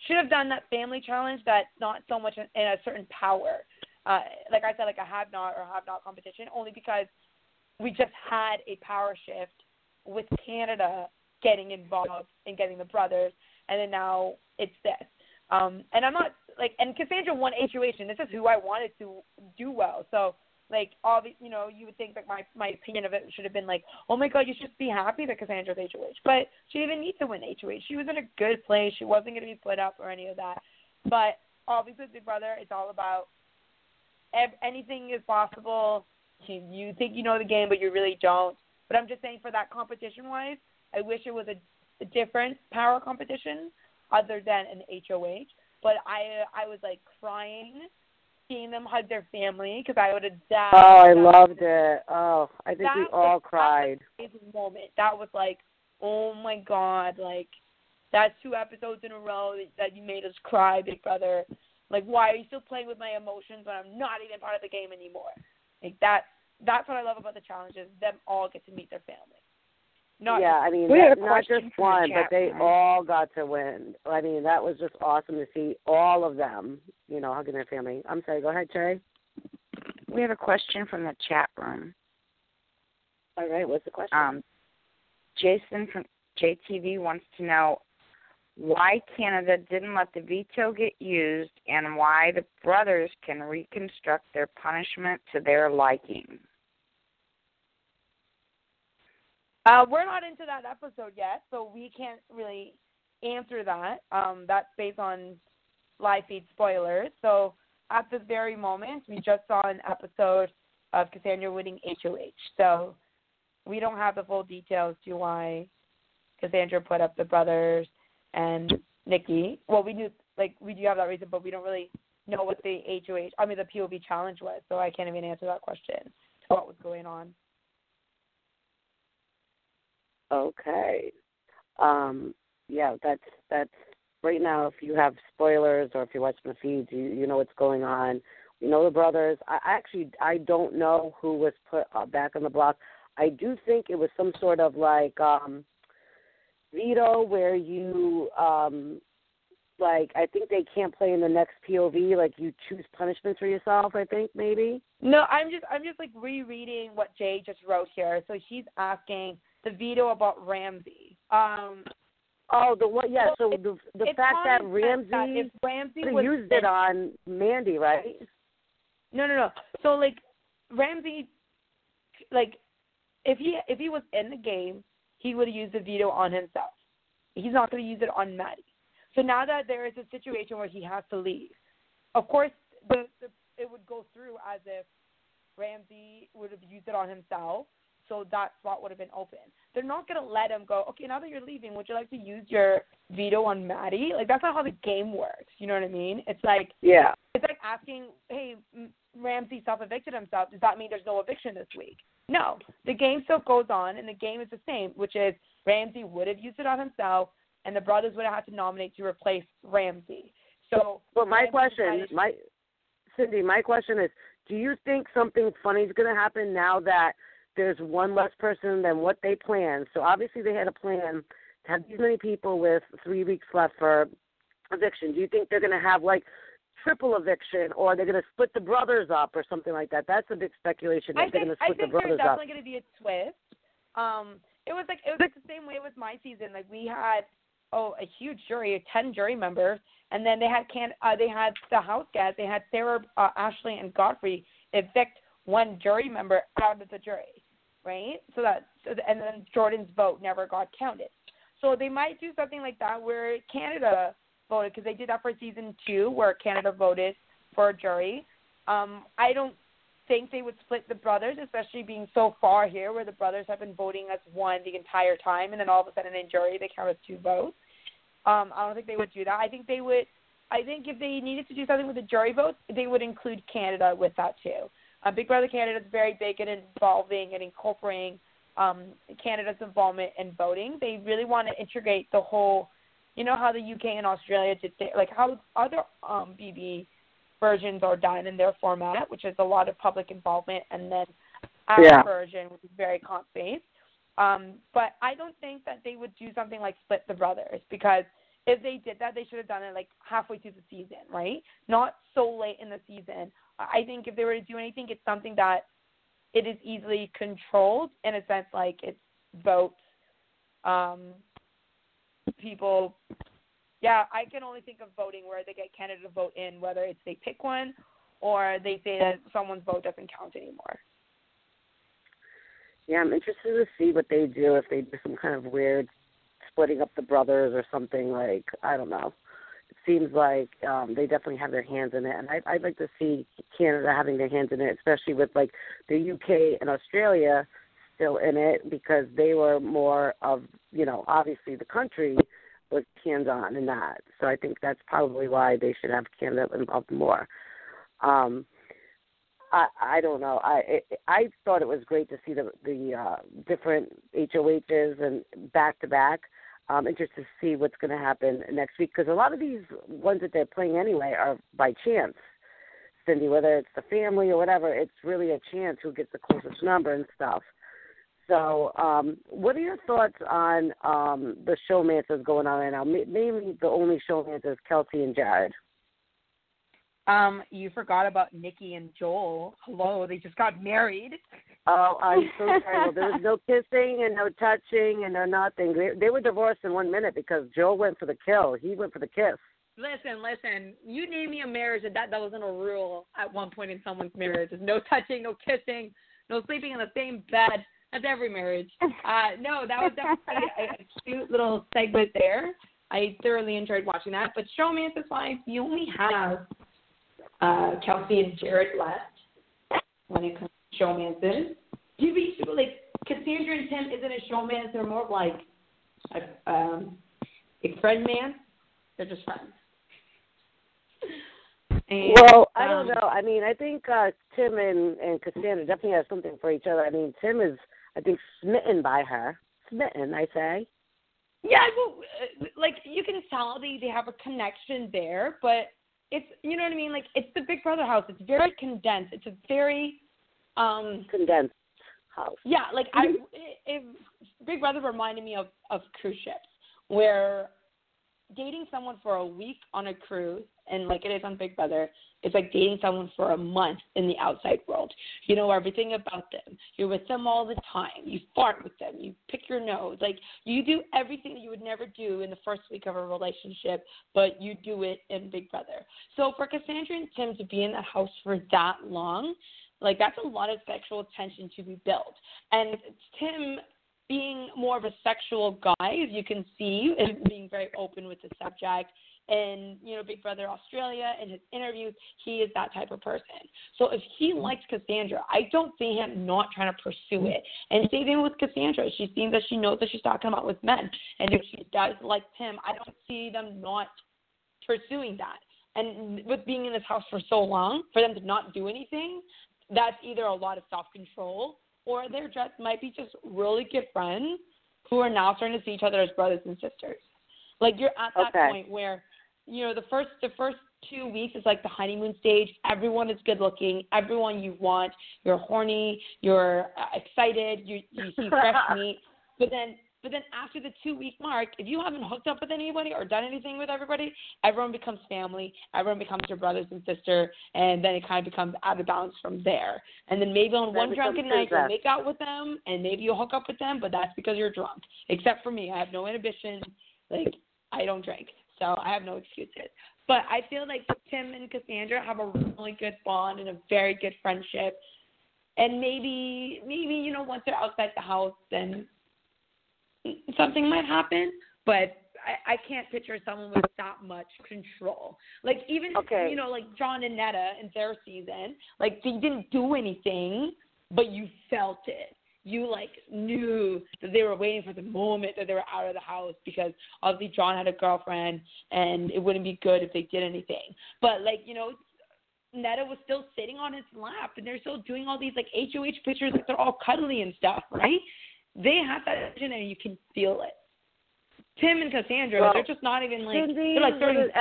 should have done that family challenge that's not so much in, in a certain power. Uh, like I said, like a have not or have not competition, only because we just had a power shift with Canada getting involved and getting the brothers, and then now it's this. Um, and I'm not like, and Cassandra won HOH, and this is who I wanted to do well. So, like, obviously, you know, you would think that my my opinion of it should have been like, oh my God, you should just be happy that Cassandra's HOH, but she didn't need to win HOH. She was in a good place. She wasn't going to be split up or any of that. But obviously, Big Brother, it's all about ev- anything is possible. You, you think you know the game, but you really don't. But I'm just saying, for that competition wise, I wish it was a, a different power competition other than an HOH. But I I was like crying seeing them hug their family because I would have died. Oh, I loved it. Oh, I think that we all was cried. an amazing moment. That was like, oh my god, like that's two episodes in a row that, that you made us cry, Big Brother. Like, why are you still playing with my emotions when I'm not even part of the game anymore? Like that. That's what I love about the challenges. Them all get to meet their family. Not yeah, I mean, We had that- a not question just from the one, but they room. all got to win. I mean, that was just awesome to see all of them, you know, hugging their family. I'm sorry, go ahead, Cherry. We have a question from the chat room. All right, what's the question? Um, Jason from JTV wants to know why Canada didn't let the veto get used and why the brothers can reconstruct their punishment to their liking. Uh, we're not into that episode yet, so we can't really answer that. Um, that's based on live feed spoilers. So at this very moment, we just saw an episode of Cassandra winning HOH. So we don't have the full details to why Cassandra put up the brothers and Nikki. Well, we knew like we do have that reason, but we don't really know what the HOH. I mean, the POV challenge was. So I can't even answer that question. What was going on? Okay. Um, yeah, that's that's right now. If you have spoilers or if you're watching the feeds, you you know what's going on. We know the brothers. I I actually I don't know who was put uh, back on the block. I do think it was some sort of like um veto where you um like I think they can't play in the next POV. Like you choose punishments for yourself. I think maybe. No, I'm just I'm just like rereading what Jay just wrote here. So she's asking the veto about Ramsey. Um, Oh, the one. Yeah. So Well, the the fact that sense that Ramsey if Ramsey was used it on Mandy, right? no no no. So like Ramsey, like if he if he was in the game, he would have used the veto on himself. He's not going to use it on Maddie. So now that there is a situation where he has to leave, of course the, the it would go through as if Ramsey would have used it on himself. So that spot would have been open. They're not going to let him go. Okay, now that you're leaving, would you like to use your veto on Maddie? Like that's not how the game works. You know what I mean? It's like Yeah. it's like asking, hey, Ramsey self evicted himself. Does that mean there's no eviction this week? No. The game still goes on, and the game is the same, which is Ramsey would have used it on himself, and the brothers would have had to nominate to replace Ramsey. So, But my Ramsey question, my Sindy, my question is, do you think something funny is going to happen now that there's one less person than what they planned? So obviously they had a plan to have these many people with three weeks left for eviction, do you think they're going to have like triple eviction, or they're going to split the brothers up, or something like that? That's a big speculation. I think going to I split think the there's brothers up. definitely going to be a twist. Um, it was like it was like the same way with my season. Like we had oh a huge jury, ten jury members, and then they had can uh, they had the house guests. They had Sarah, uh, Ashley, and Godfrey evict one jury member out of the jury, right? So that and then Jordan's vote never got counted. So they might do something like that where Canada voted because they did that for season two where Canada voted for a jury. Um, I don't think they would split the brothers, especially being so far here where the brothers have been voting as one the entire time, and then all of a sudden in jury they count as two votes. Um, I don't think they would do that. I think they would. I think if they needed to do something with the jury votes, they would include Canada with that too. Uh, Big Brother Canada is very big in involving and incorporating um, Canada's involvement in voting. They really want to integrate the whole. You know how the UK and Australia did, their- like how other um, BB versions are done in their format, which is a lot of public involvement, and then our Yeah. version, which is very comp based. Um, but I don't think that they would do something like split the brothers because if they did that, they should have done it like halfway through the season, right? Not so late in the season. I think if they were to do anything, it's something that it is easily controlled in a sense, like it's votes, um, people. Yeah, I can only think of voting where they get Canada to vote in, whether it's they pick one or they say that someone's vote doesn't count anymore. Yeah, I'm interested to see what they do if they do some kind of weird splitting up the brothers or something like I don't know. It seems like um they definitely have their hands in it, and I, I'd like to see Canada having their hands in it, especially with like the UK and Australia still in it because they were more of you know obviously the country was hands on in that. So I think that's probably why they should have Canada involved more. Um, I I don't know. I it, I thought it was great to see the the uh, different HOHs and back to back. I'm interested to see what's going to happen next week because a lot of these ones that they're playing anyway are by chance. Sindy, whether it's the family or whatever, it's really a chance who gets the closest number and stuff. So, um, what are your thoughts on um, the showmances going on right now? Ma- Mainly, the only showmans is Kelsey and Jared. Um, you forgot about Nikki and Joel. Hello, they just got married. Oh, I'm so sorry. Well, there was no kissing and no touching and no nothing. They, they were divorced in one minute because Joel went for the kill. He went for the kiss. Listen, listen. You name me a marriage and that that wasn't a rule at one point in someone's marriage. There's no touching, no kissing, no sleeping in the same bed. That's every marriage. Uh, no, that was definitely a, a cute little segment there. I thoroughly enjoyed watching that. But showmance is fine. You only have uh, Kelsey and Jared left when it comes to showmances. Do you be like Cassandra and Tim isn't a showman? They're more like a, um, a friend man. They're just friends. And, Well, I don't um, know. I mean, I think uh, Tim and and Cassandra definitely have something for each other. I mean, Tim is, I think, smitten by her. Smitten, I say. Yeah, well, uh, like you can tell they they have a connection there, but it's you know what I mean. Like it's the Big Brother house. It's very condensed. It's a very um Condensed house. yeah. Like I, if Big Brother reminded me of of cruise ships where dating someone for a week on a cruise and like it is on Big Brother, it's like dating someone for a month in the outside world. You know everything about them. You're with them all the time. You fart with them. You pick your nose. Like you do everything that you would never do in the first week of a relationship, but you do it in Big Brother. So for Cassandra and Tim to be in that house for that long, like that's a lot of sexual tension to be built. And Tim being more of a sexual guy, as you can see, and being very open with the subject. And you know, Big Brother Australia and his interviews, he is that type of person. So if he mm-hmm. likes Cassandra, I don't see him not trying to pursue mm-hmm. it. And same thing with Cassandra. She seems that she knows that she's talking about with men, and if she does like him, I don't see them not pursuing that. And with being in this house for so long, for them to not do anything, that's either a lot of self control or they're just might be just really good friends who are now starting to see each other as brothers and sisters. Like you're at that Okay. point where, you know, the first the first two weeks is like the honeymoon stage. Everyone is good looking. Everyone you want. You're horny. You're uh, excited. You you see fresh meat. But then But then after the two week mark, if you haven't hooked up with anybody or done anything with everybody, everyone becomes family. Everyone becomes your brothers and sister, and then it kind of becomes out of balance from there. And then maybe on That one drunken night you'll make out with them, and maybe you'll hook up with them, but that's because you're drunk. Except for me, I have no inhibition. Like I don't drink, so I have no excuses. But I feel like Tim and Cassandra have a really good bond and a very good friendship. And maybe, maybe you know, once they're outside the house, then something might happen. But I, I can't picture someone with that much control. Like even, Okay. you know, like John and Neda in their season, like they didn't do anything, but you felt it. You like knew that they were waiting for the moment that they were out of the house because obviously John had a girlfriend and it wouldn't be good if they did anything. But like you know, Neda was still sitting on his lap and they're still doing all these like HOH pictures like they're all cuddly and stuff, right? They have that vision and you can feel it. Tim and Cassandra, Well, they're just not even like Sindy they're like throwing an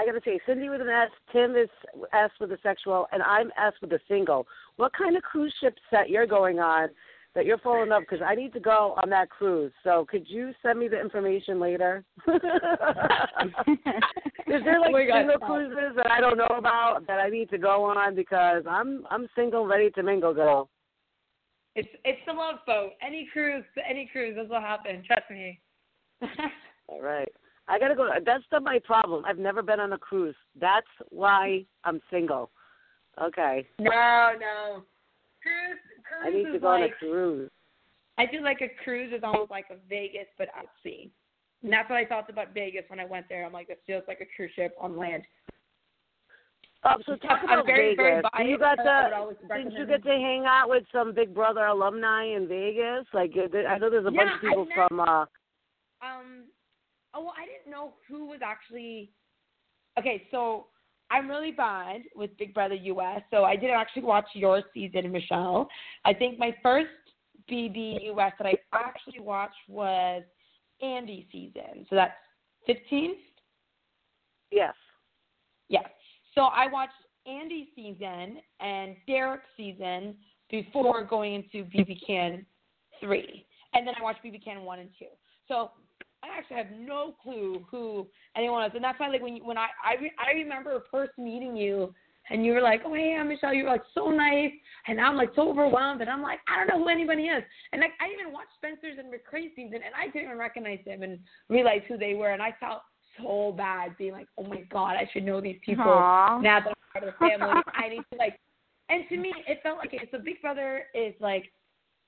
S. I gotta say, Sindy with an S, Tim is S with a sexual, and I'm S with a single. What kind of cruise ship set you're going on that you're following up? Because I need to go on that cruise. So could you send me the information later? is there like Oh my God, single cruises that I don't know about that I need to go on because I'm I'm single, ready to mingle, girl. It's it's the love boat. Any cruise, any cruise, this will happen. Trust me. All right. I gotta go. That's not my problem. I've never been on a cruise. That's why I'm single. Okay. no, no. Cruise, cruise I need is to go on a cruise. I feel like a cruise is almost like a Vegas but at sea. And that's what I thought about Vegas when I went there. I'm like, this feels like a cruise ship on land. Oh, so talk I'm about very, very Vegas. biased. you got to? Didn't you get to hang out with some Big Brother alumni in Vegas? Like, uh, I know there's a Yeah, bunch of people met- from. uh Um, oh, well, I didn't know who was actually. Okay, so I'm really bad with Big Brother US, so I didn't actually watch your season, Michelle. I think my first BB US that I actually watched was Andy season, so that's 15. Yes. Yes. So I watched Andy season and Derrick season before going into BB Can 3. And then I watched BB Can 1 and 2. So I actually have no clue who anyone is. And that's why, like, when, you, when I, I, re- I remember first meeting you and you were like, oh, hey, I'm Michelle. You were like so nice. And I'm like so overwhelmed. And I'm like, I don't know who anybody is. And like, I even watched Spencer's and McCrae's season and I didn't even recognize them and realize who they were. And I felt so bad being like, oh my God, I should know these people Aw. now that I'm part of the family, I need to like. And to me, it felt like it. So Big Brother is like,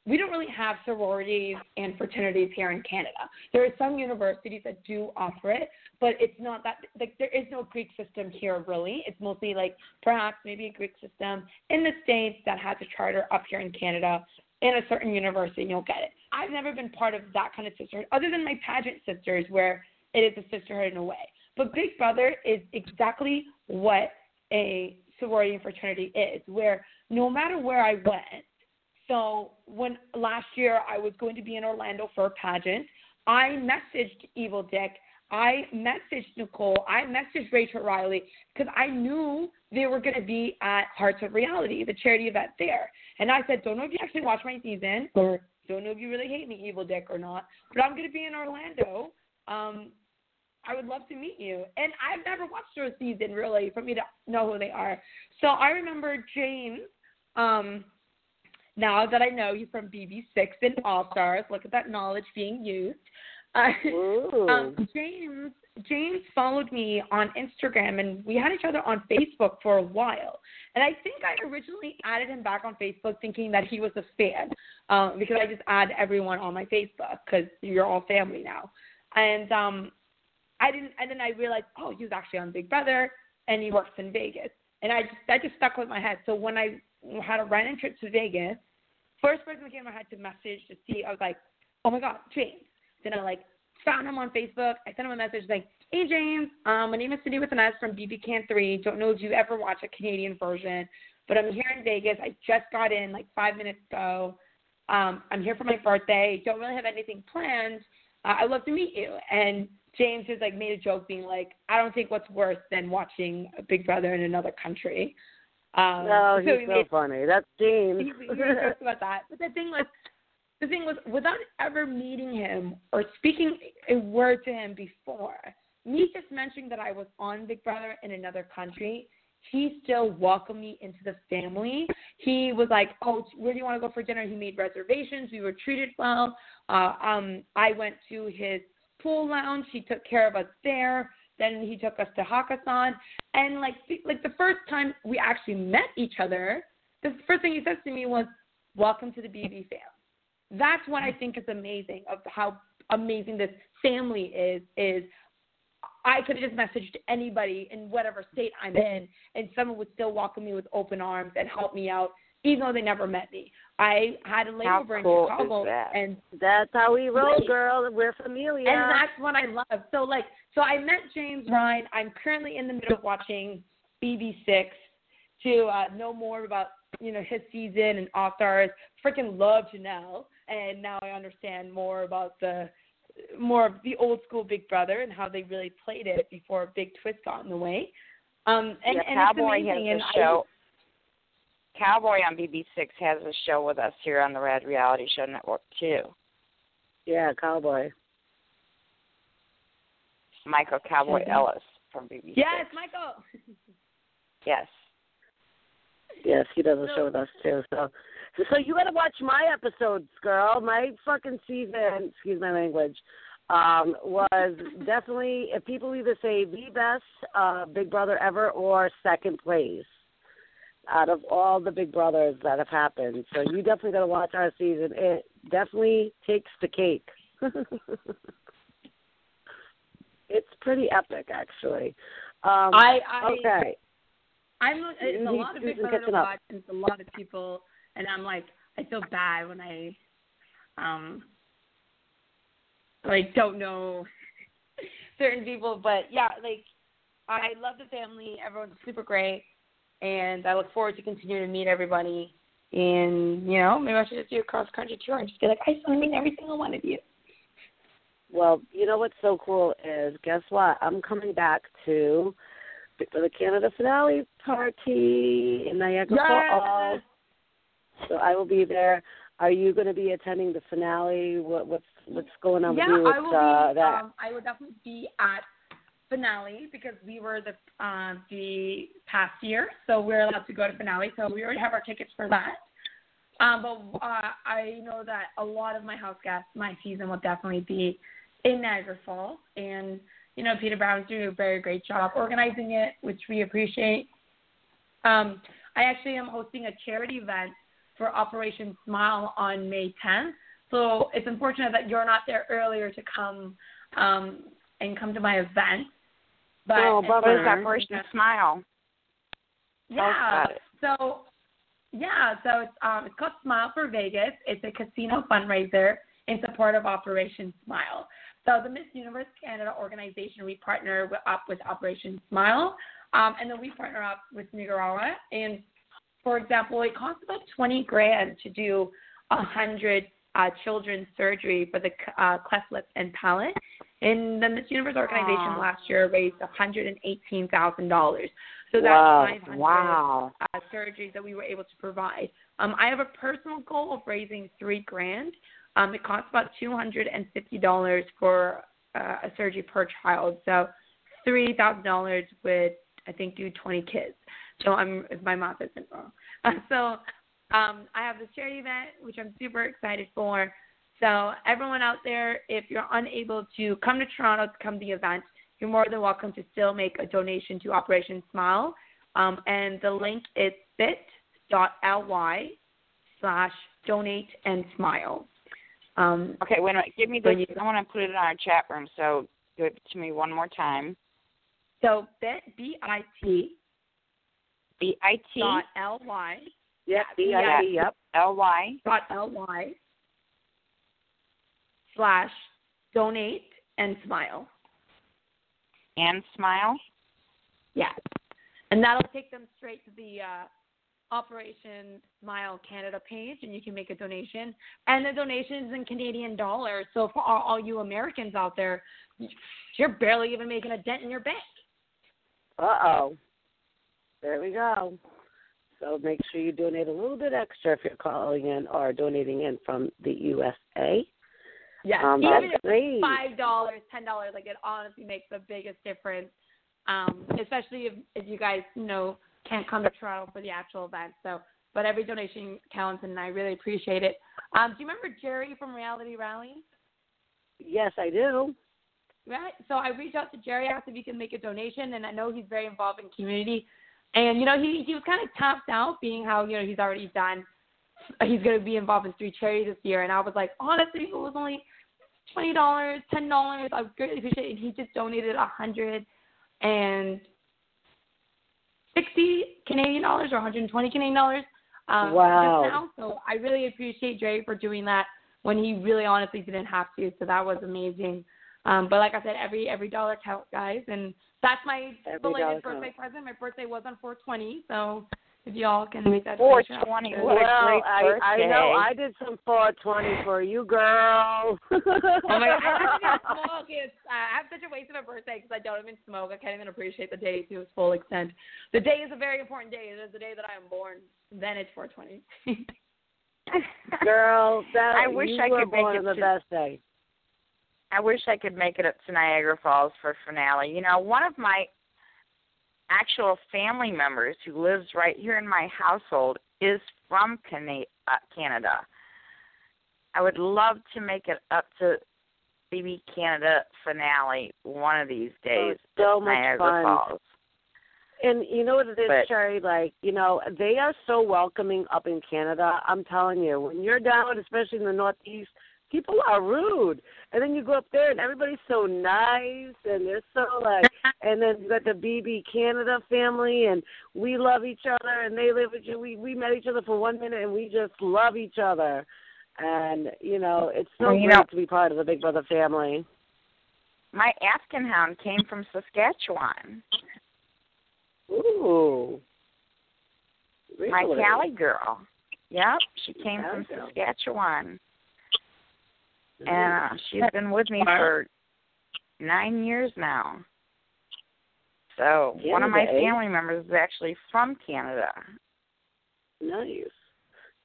we don't really have sororities and fraternities here in Canada. There are some universities that do offer it, but it's not that like there is no Greek system here really. It's mostly like perhaps maybe a Greek system in the states that has a charter up here in Canada in a certain university, and you'll get it. I've never been part of that kind of sisterhood, other than my pageant sisters, where it is a sisterhood in a way. But Big Brother is exactly what a sorority and fraternity is, where no matter where I went, so when last year I was going to be in Orlando for a pageant, I messaged Evil Dick, I messaged Nicole, I messaged Rachel Reilly because I knew they were going to be at Hearts of Reality, the charity event there. And I said, don't know if you actually watched my season or don't know if you really hate me, Evil Dick, or not, but I'm going to be in Orlando. Um, I would love to meet you. And I've never watched their season really for me to know who they are. So I remember James. Um, now that I know you from BB6 and All Stars, look at that knowledge being used. Uh, um, James James followed me on Instagram, and we had each other on Facebook for a while. And I think I originally added him back on Facebook thinking that he was a fan, um, because I just add everyone on my Facebook because you're all family now. And um, I didn't, and then I realized, oh, he was actually on Big Brother, and he works in Vegas. And I just that just stuck with my head. So when I had a random trip to Vegas, first person that came I had to message to see, I was like, oh my god, James. Then I like found him on Facebook. I sent him a message like, hey James, um, my name is Sindy with an S from BB Can 3. Don't know if you ever watch a Canadian version, but I'm here in Vegas. I just got in like five minutes ago. Um, I'm here for my birthday. Don't really have anything planned. Uh, I'd love to meet you. And James has like made a joke being like, I don't think what's worse than watching Big Brother in another country. Um, no, so he's he so made funny. That's James. he, he about that. But the thing was, the thing was, without ever meeting him or speaking a word to him before, me just mentioning that I was on Big Brother in another country, he still welcomed me into the family. He was like, "Oh, where do you want to go for dinner?" He made reservations. We were treated well. Uh, um, I went to his pool lounge. He took care of us there. Then he took us to Hakkasan, and like, the- like the first time we actually met each other, the first thing he says to me was, "Welcome to the BB fam." That's what I mm. think is amazing of how amazing this family is. Is I could have just messaged anybody in whatever state I'm in, and someone would still welcome me with open arms and help me out, even though they never met me. I had a layover cool in Chicago, is that? and That's how we roll, Right. girl. We're familia. and that's what I love. So like, so I met James Rhine. I'm currently in the middle of watching BB6 to uh, know more about you know his season and All Stars. Freaking love Janelle, and now I understand more about the more of the old school Big Brother and how they really played it before a big twist got in the way. Um, and, yeah, and Cowboy it's has amazing. a and I- show. Cowboy on BB6 has a show with us here on the Rad Reality Show Network too. yeah, cowboy. Michael Cowboy Mhm. Ellis from BB6. yes, Michael. Yes. Yes, he does a show with us too. So, so you got to watch my episodes, girl. My fucking season, excuse my language, um, was definitely if people either say the best uh, Big Brother ever or second place out of all the Big Brothers that have happened. So you definitely got to watch our season. It definitely takes the cake. it's pretty epic, actually. Um, I, I okay. I'm it's a lot of big brother to watch, and it's a lot of people, and I'm like, I feel bad when I, um, like don't know certain people, but yeah, like I love the family. Everyone's super great, and I look forward to continuing to meet everybody. And you know, maybe I should just do a cross country tour and just be like, I just want to meet every single one of you. Well, you know what's so cool is guess what? I'm coming back to for the Canada finale party in Niagara Falls. So I will be there. Are you going to be attending the finale? What, what's what's going on yeah, with you with I will uh, be. that? Um, I will definitely be at finale because we were the um, the past year, so we're allowed to go to finale. So we already have our tickets for that. Um, but uh, I know that a lot of my house guests, my season will definitely be in Niagara Falls, and you know Peter Brown's doing a very great job organizing it, which we appreciate. Um, I actually am hosting a charity event for Operation Smile on May 10th. So it's unfortunate that you're not there earlier to come um, and come to my event. But Oh. What is Operation Smile? Yeah. So yeah, so it's um it's called Smile for Vegas. It's a casino fundraiser in support of Operation Smile. So the Miss Universe Canada organization, we partner with, up with Operation Smile, um, and then we partner up with Nicaragua. And for example, it costs about twenty grand to do a hundred uh, children's surgery for the uh, cleft lip and palate. And the Miss Universe organization Aw. last year raised one hundred and eighteen thousand dollars. So that's Wow. 500 Wow. uh, surgeries that we were able to provide. Um, I have a personal goal of raising three grand. Um, it costs about two hundred and fifty dollars for uh, a surgery per child. So three thousand dollars would I think do twenty kids. So I'm if my math isn't wrong. Uh, so um, I have this charity event which I'm super excited for. So everyone out there, if you're unable to come to Toronto to come to the event, you're more than welcome to still make a donation to Operation Smile. Um, and the link is bit.ly slash donate and smile. Um, Okay, wait a minute. Give me When this. you- I want to put it in our chat room, so give it to me one more time. so bit, B-I-T B I T dot L-Y Yep, yeah, VIP, yep. L Y dot L-Y slash donate and smile. and smile. Yeah. And that'll take them straight to the uh, Operation Smile Canada page, and you can make a donation. And the donation is in Canadian dollars. So for all, all you Americans out there, you're barely even making a dent in your bank. Uh oh. There we go. So make sure you donate a little bit extra if you're calling in or donating in from the USA. Yes, Um, even if great. it's five dollars, ten dollars, like it honestly makes the biggest difference. Um, especially if if you guys you know can't come to Toronto for the actual event. So, but every donation counts, and I really appreciate it. Um, do you remember Jerry from Reality Rally? Yes, I do. Right. So I reached out to Jerry asked if he can make a donation, and I know he's very involved in community. And you know, he he was kind of tapped out, being how you know he's already done. He's going to be involved in three charities this year, and I was like, honestly, if it was only twenty dollars, ten dollars, I would greatly appreciate it. And he just donated a hundred and sixty Canadian dollars or 120 Canadian dollars. Um, Wow. Just now, so I really appreciate Jerry for doing that when he really honestly didn't have to. So that was amazing. Um, but like I said, every every dollar counts, guys, and that's my Every belated birthday present. My birthday was on 420, so if y'all can make that Four donation, I'll twenty. appreciate it. What a well, great I! I know I did some 420 for you, girl. Oh my god, I don't smoke. It's, I have such a waste of a birthday because I don't even smoke. I can't even appreciate the day to its full extent. The day is a very important day. It is the day that I am born. Then it's 420. girl, that I wish you I could make it the to- best day. I wish I could make it up to Niagara Falls for finale. You know, one of my actual family members who lives right here in my household is from uh, Canada. I would love to make it up to BB Canada finale one of these days. so much Niagara fun. Falls. And you know what it is, But- Sherry? Like, you know, they are so welcoming up in Canada. I'm telling you, when you're down, especially in the Northeast, people are rude. And then you go up there and everybody's so nice and they're so like and then you got the BB Canada family and we love each other and they live with you. We we met each other for one minute and we just love each other. And, you know, it's so Well, great know- to be part of the Big Brother family. My Afghan hound came from Saskatchewan. Ooh. My Really? Cali girl. Yep, she came from. Saskatchewan. And uh, she's been with me for nine years now. So one of my eh? family members is actually from Canada. Nice.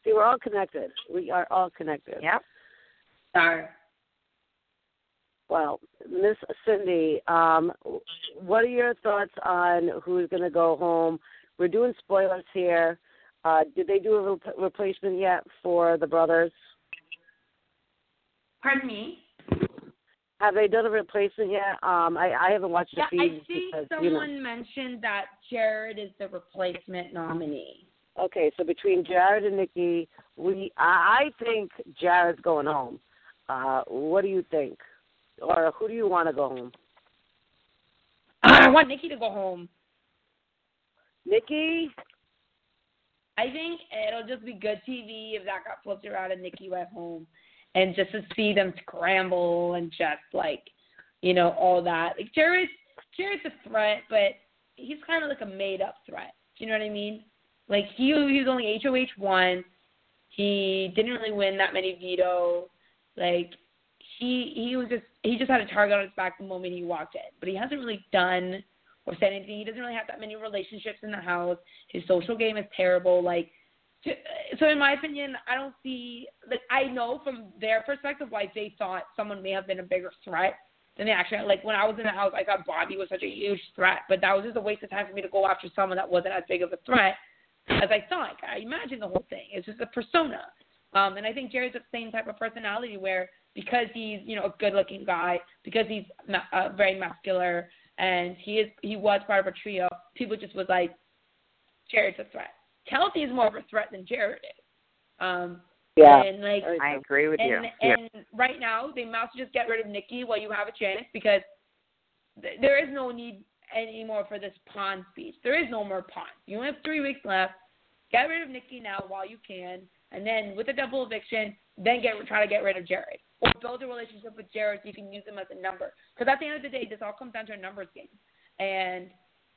See, we're all connected. We are all connected. Yep. Sorry. Well, Miss Sindy, um, what are your thoughts on who's going to go home? We're doing spoilers here. Uh, did they do a re- replacement yet for the brothers? Pardon me. Have they done a replacement yet? Um, I, I haven't watched the Yeah, I feed see because someone you know. mentioned that Jared is the replacement nominee. Okay, so between Jared and Nikki, we I I think Jared's going home. Uh, what do you think? Or who do you want to go home? I want Nikki to go home. Nikki? I think it'll just be good TV if that got flipped around and Nikki went home, and just to see them scramble and just like, you know, all that. Like Jared's Jared's a threat, but he's kind of like a made up threat. Do you know what I mean? Like he he was only HOH one. He didn't really win that many veto. Like he he was just he just had a target on his back the moment he walked in. But he hasn't really done or said anything. He doesn't really have that many relationships in the house. His social game is terrible. Like so in my opinion, I don't see like I know from their perspective why they thought someone may have been a bigger threat than they actually like when I was in the house I thought Bobby was such a huge threat, but that was just a waste of time for me to go after someone that wasn't as big of a threat as I thought. I imagined the whole thing. It's just a persona. Um, and I think Jerry's the same type of personality where because he's you know a good looking guy, because he's ma- uh, very muscular, and he is he was part of a trio, people just was like, Jared's a threat. Kelsey is more of a threat than Jared is. Um, Yeah. and like I agree with you. and and right now they must just get rid of Nikki while you have a chance because th- there is no need anymore for this pawn speech. There is no more pawn. You only have three weeks left. Get rid of Nikki now while you can, and then with a double eviction, then get try to get rid of Jared or build a relationship with Jared so you can use him as a number. Because at the end of the day, this all comes down to a numbers game, and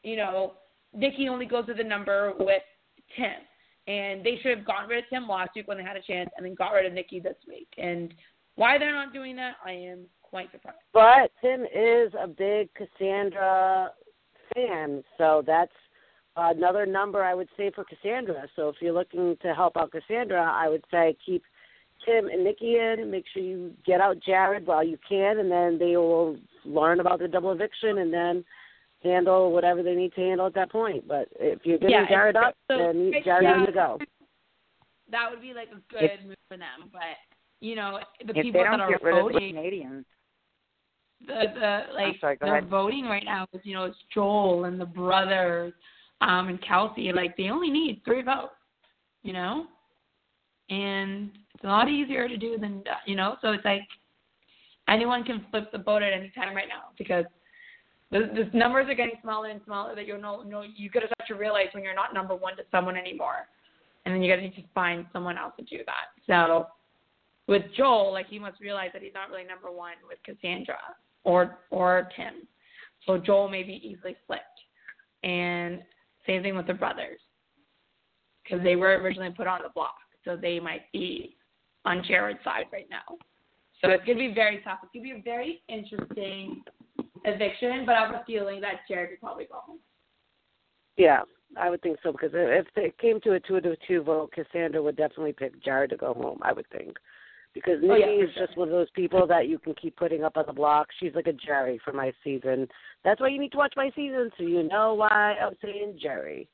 you know Nikki only goes to the number with Tim. And they should have gotten rid of Tim last week when they had a chance, and then got rid of Nikki this week. And why they're not doing that, I am quite surprised. But Tim is a big Cassandra fan, so that's another number I would say for Cassandra. So if you're looking to help out Cassandra, I would say keep Tim and Nikki in. Make sure you get out Jared while you can, and then they will learn about the double eviction and then handle whatever they need to handle at that point. But if you're getting Yeah, Jared it's- up, so then right Jared's now- to go. That would be like a good If- move for them. But you know, the people they don't that are get rid of the voting, Canadians, the the like sorry, they're ahead. voting right now is you know it's Joel and the brothers, um, and Kelsey. Like they only need three votes, you know, and it's a lot easier to do than you know. So it's like anyone can flip the vote at any time right now because the, the numbers are getting smaller and smaller. That you know, no, you gotta start to realize when you're not number one to someone anymore, and then you gotta just find someone else to do that. So with Joel, like he must realize that he's not really number one with Cassandra or or Tim. So Joel may be easily flipped. And same thing with the brothers, because they were originally put on the block, so they might be on Jared's side right now. So it's gonna be very tough. It's gonna be a very interesting eviction, but I have a feeling that Jared would probably go home. Yeah, I would think so because if it came to a two to two vote, Cassandra would definitely pick Jared to go home. I would think because Oh, Nikki yeah, for is just one of those people that you can keep putting up on the block. She's like a Jerry for my season. That's why you need to watch my season so you know why I'm saying Jerry.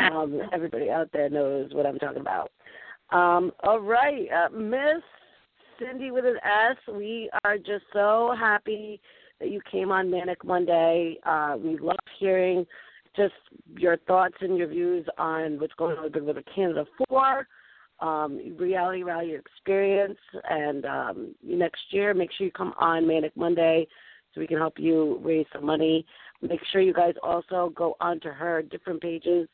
Um, everybody out there knows what I'm talking about. Um, all right, uh, Miss Sindy with an S. We are just so happy that you came on Manic Monday. Uh, we love hearing just your thoughts and your views on what's going on with Big Brother Canada 4, um, Reality Rally experience, and um, next year, make sure you come on Manic Monday so we can help you raise some money. Make sure you guys also go onto her different pages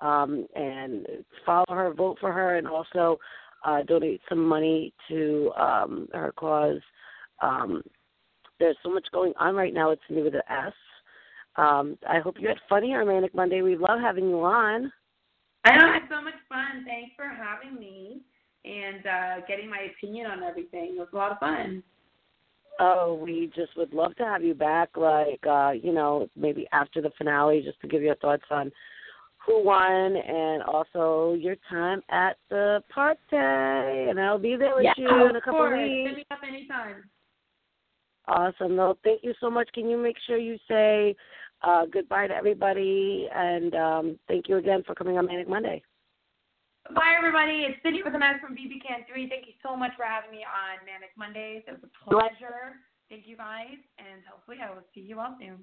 um, and follow her, vote for her, and also uh, donate some money to um, her cause. Um, there's so much going on right now. It's new with the S. Um, I hope you had fun here Manic Monday. We love having you on. I know it's so much fun. Thanks for having me and uh getting my opinion on everything. It was a lot of fun. Oh, we just would love to have you back, like, uh, you know, maybe after the finale, just to give your thoughts on who won and also your time at the party. And I'll be there with yeah, you in a of couple course. weeks. Hit me up anytime. Awesome. No, thank you so much. Can you make sure you say uh, goodbye to everybody? And um, thank you again for coming on Manic Monday. Bye, everybody. It's Sindy with the Mess from BB Can 3. Thank you so much for having me on Manic Mondays. It was a pleasure. Thank you, guys, and hopefully I will see you all soon.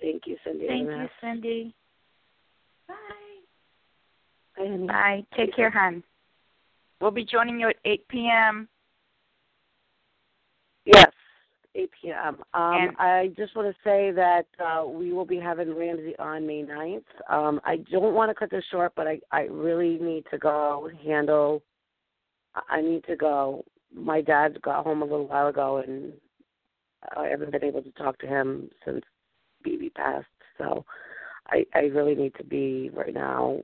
Thank you, Sindy. thank and you, Sindy. Bye. Bye, honey. Bye. Take care, hon. We'll be joining you at 8 p.m. Yes, 8 p.m. Um, I just want to say that uh, we will be having Ramsey on May 9th. Um, I don't want to cut this short, but I, I really need to go handle. I- need to go. My dad got home a little while ago, and I haven't been able to talk to him since BB passed. So I, I really need to be right now,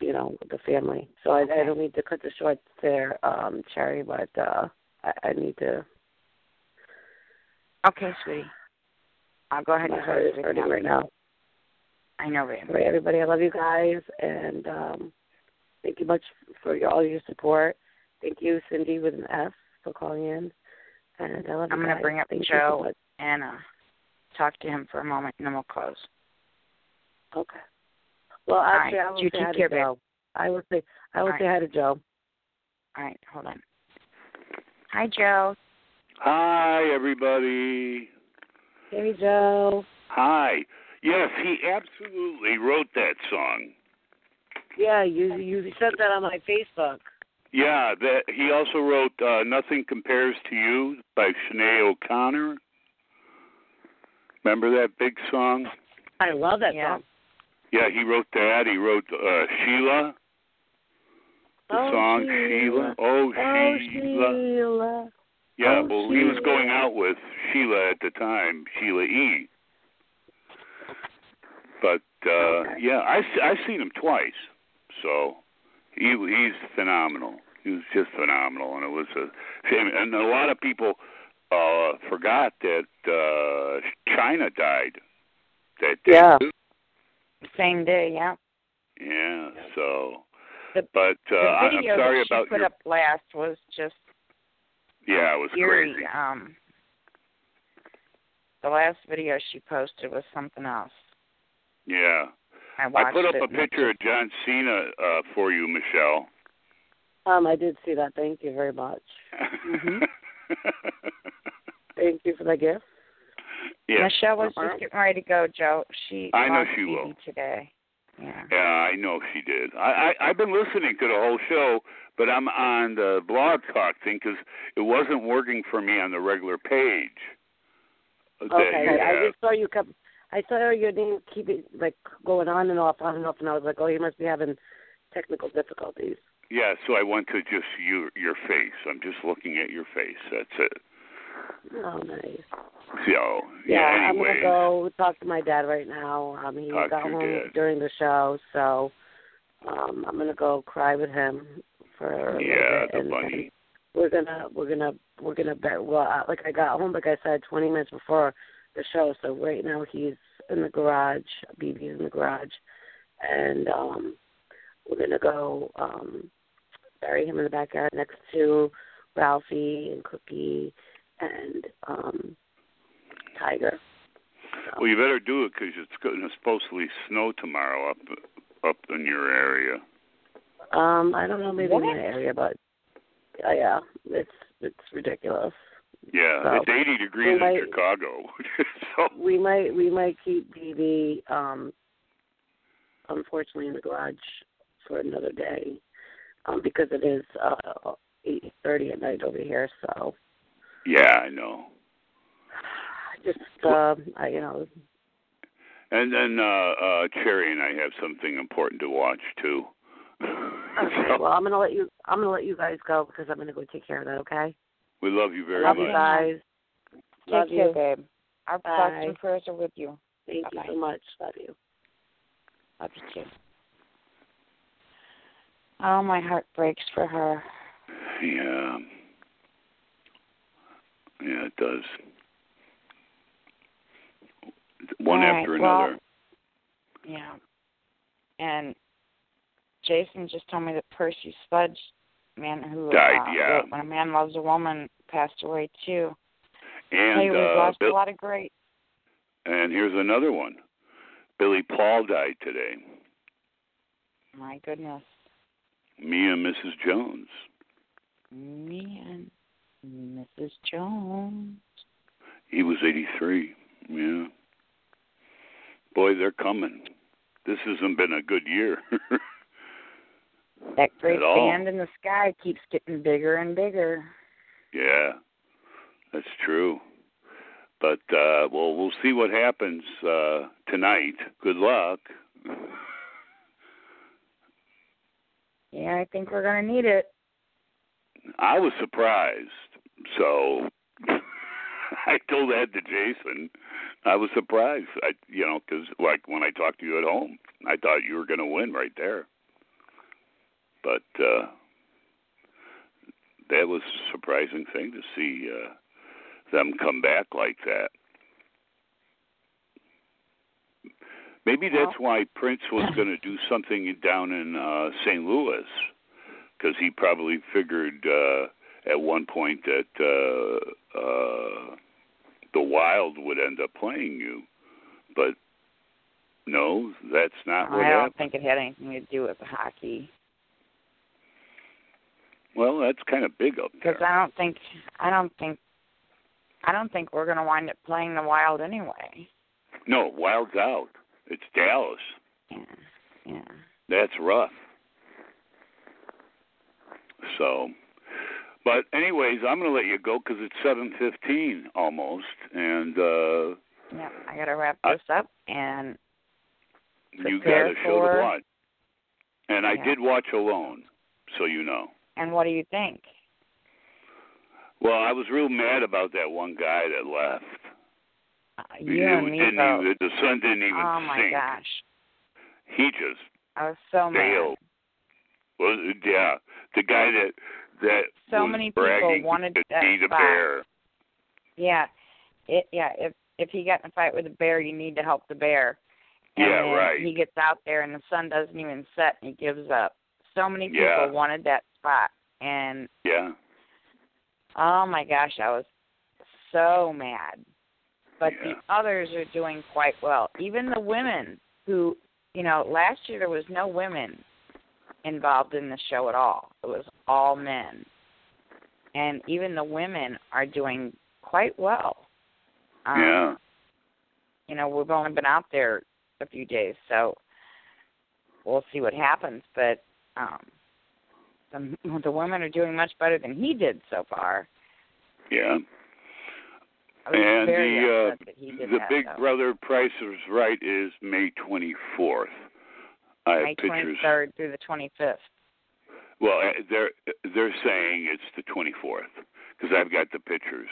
you know, with the family. So I, I don't need to cut this short there, um, Cherry, but uh, I, I need to Okay, sweetie. I'll go ahead and heart is hurting right now. I know, babe. All right, everybody, I love you guys, and um, thank you much for your, all your support. Thank you, Sindy with an F, for calling in, and I love I'm gonna bring up thank Joe. So. And uh, talk to him for a moment, and then we'll close. Okay. Well, actually, right. I will You say take hi care, to. Joe. I will say I will All say hi to Joe. All right, hold on. Hi, Joe. Hi, everybody. Hey, Joe. Hi. Yes, he absolutely wrote that song. Yeah, you you said that on my Facebook. Yeah, that he also wrote uh, "Nothing Compares to You" by Sinead O'Connor. Remember that big song? I love that Yeah. song. Yeah, he wrote that. He wrote uh, Sheila, the Oh, song Sheila. Oh, Oh, Sheila. Sheila. Yeah, Oh, well, he was going out with Sheila at the time, Sheila E. But uh Okay. yeah, I I've seen him twice, so he he's phenomenal. He was just phenomenal, and it was a shame. And a lot of people uh forgot that uh Chyna died that day. Yeah. too. same day. Yeah. Yeah. So, The- but uh, The I- I'm video sorry that she about put your. up last was just yeah, it was eerie. crazy. Um, the last video she posted was something else. Yeah. I I put up a picture of John Cena uh, for you, Michelle. Um, I did see that. Thank you very much. Mhm. Thank you for the gift. yeah. Michelle was just getting ready to go, Joe. She I know she will. today. Yeah. Yeah, I know she did. I, I I've been listening to the whole show, but I'm on the blog talk thing because it wasn't working for me on the regular page. Okay, I just saw you kept. I saw your name keep it like going on and off, on and off, and I was like, oh, you must be having technical difficulties. Yeah, so I went to just your your face. I'm just looking at your face. That's it. Oh, nice. So Yeah, yeah. I'm gonna go talk to my dad right now. Um, he got home dad. during the show, so um, I'm gonna go cry with him for yeah, the and, bunny. and we're gonna we're gonna we're gonna bet. Well, I- like I got home, like I said, 20 minutes before the show. So right now he's in the garage. BB's in the garage, and um, we're gonna go um, bury him in the backyard next to Ralphie and Cookie and um, Tiger. So, Well, you better do it because it's going to supposedly snow tomorrow up up in your area. um, I don't know, maybe in What? my area, but uh, yeah, it's it's ridiculous. Yeah, So, it's 80 degrees in Chicago. so we might we might keep BB um unfortunately in the garage for another day um because it is uh eight thirty at night over here so yeah, I know. just uh I you know And then uh uh Cherry and I have something important to watch too. okay So, well I'm gonna let you I'm gonna let you guys go because I'm gonna go take care of that okay we love you very love much. you guys Take love care, you babe. Our Bye. thoughts and prayers are with you. thank Bye-bye. you so much love you Love you too. Oh, my heart breaks for her. Yeah. Yeah, it does. One right, after well, another. Yeah. And Jason just told me that Percy Sledge, man who Died, uh, yeah. When a Man Loves a Woman, passed away too. and hey, we've uh, lost Bill- a lot of great. and here's another one. Billy Paul died today. My goodness, Me and Mrs. Jones. me and Mrs. Jones. He was 83. Yeah. Boy, they're coming. This hasn't been a good year. That great band in the sky keeps getting bigger and bigger. yeah, that's true. But uh well, we'll see what happens uh tonight. Good luck. Yeah, I think we're gonna need it. I was surprised. So I told that to Jason. I was surprised. I, you know, because like when I talked to you at home, I thought you were going to win right there. But uh that was a surprising thing to see uh them come back like that. Maybe that's why Prince was going to do something down in uh St. Louis because he probably figured uh at one point that uh uh the Wild would end up playing you. But no, that's not what I don't happened. think it had anything to do with hockey Well, that's kind of big up there. because I don't think I don't think I don't think we're gonna wind up playing the Wild anyway. No, Wild's out. It's Dallas. Yeah, yeah. That's rough. So, but anyways, I'm going to let you go because it's 7:15 almost, and uh Yeah, I gotta wrap I- this up and you got a show for- to watch. And I did watch Alone, so you know. and what do you think? Well, I was real mad about that one guy that left. Uh, you and me didn't both. even, the sun didn't even Oh my sink. gosh, He just I was so mad. failed. Was yeah, the guy that that So many people wanted to that be the bear. Yeah, it yeah. If if he got in a fight with a bear, you need to help the bear. And Yeah, right. He gets out there and the sun doesn't even set and he gives up. So many people Yeah. wanted that spot and Yeah. oh my gosh, I was so mad. But Yeah. the others are doing quite well. Even the women who, you know, last year there was no women involved in the show at all. It was all men. And even the women are doing quite well. Um, yeah. you know, we've only been out there a few days, so we'll see what happens. But um, the the women are doing much better than he did so far. Yeah. And the uh, upset that he did the that, Big though. Brother Price is Right is May 24th. I have May pictures. 23rd through the 25th. Well, uh, they're they're saying it's the 24th because I've got the pictures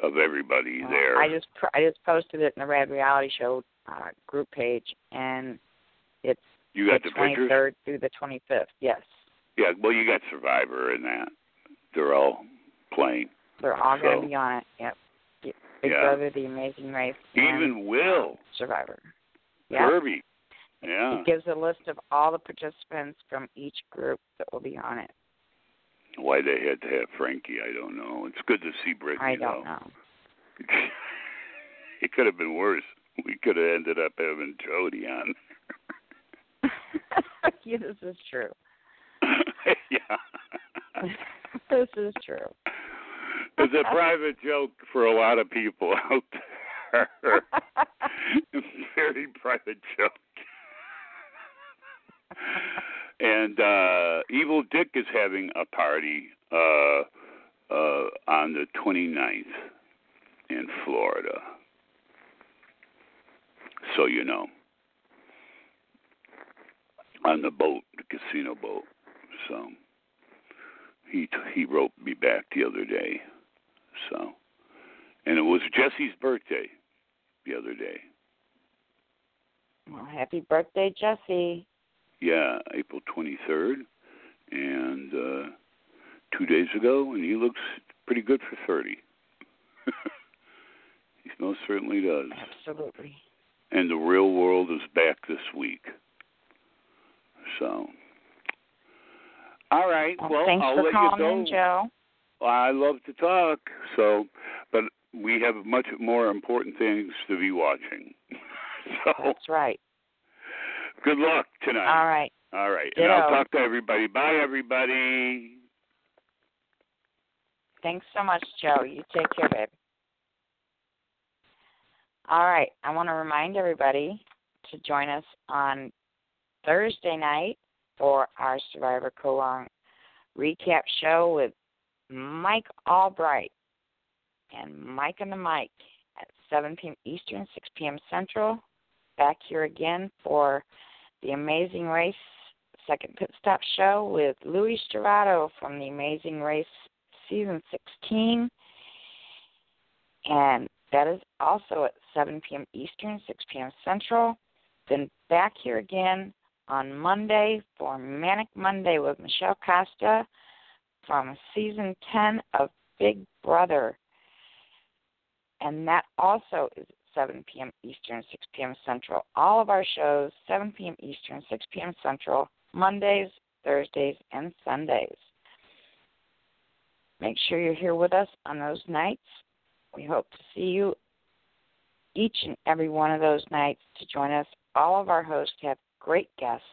of everybody there. I just I just posted it in the Rad Reality Show uh, group page, and it's you got the the pictures? 23rd through the 25th. Yes, Yeah. Well, you got Survivor and that. They're all playing. they're all going to be on it. Yep. Big Yeah. Brother, The Amazing Race, Even Will Survivor. Yep. Kirby. Yeah. It gives a list of all the participants from each group that will be on it. Why they had to have Frankie, I don't know. It's good to see Brittany. I don't though. know. it could have been worse. We could have ended up having Jody on. yeah, this is true. yeah. this is true. It's a private joke for a lot of people out there. Very private joke. And uh Evil Dick is having a party uh uh on the 29th in Florida. So you know. On the boat, the casino boat. So he he wrote me back the other day. So, and it was Jesse's birthday the other day. Well, happy birthday, Jesse. Yeah, April 23rd, and uh two days ago, and he looks pretty good for 30. he most certainly does. Absolutely. And the real world is back this week. So, all right. Well, Well, thanks I'll for let calling you go. in, Joe. I love to talk. So, but we have much more important things to be watching. so, That's right. Good luck tonight. All right. All right. And I'll talk to everybody. Bye, everybody. Thanks so much, Joe. You take care, babe. All right. I want to remind everybody to join us on Thursday night for our Survivor Kaoh Rong recap show with Mike Albright and Mike on the Mic at 7 p.m. Eastern, 6 p.m. Central. Back here again for the Amazing Race second pit stop show with Louis Stravato from the Amazing Race season 16. And that is also at 7 p.m. Eastern, 6 p.m. Central. Then back here again on Monday for Manic Monday with Michelle Costa from season 10 of Big Brother. And that also is 7 p.m. Eastern, 6 p.m. Central. All of our shows, 7 p.m. Eastern, 6 p.m. Central, Mondays, Thursdays, and Sundays. Make sure you're here with us on those nights. We hope to see you each and every one of those nights to join us. All of our hosts have great guests,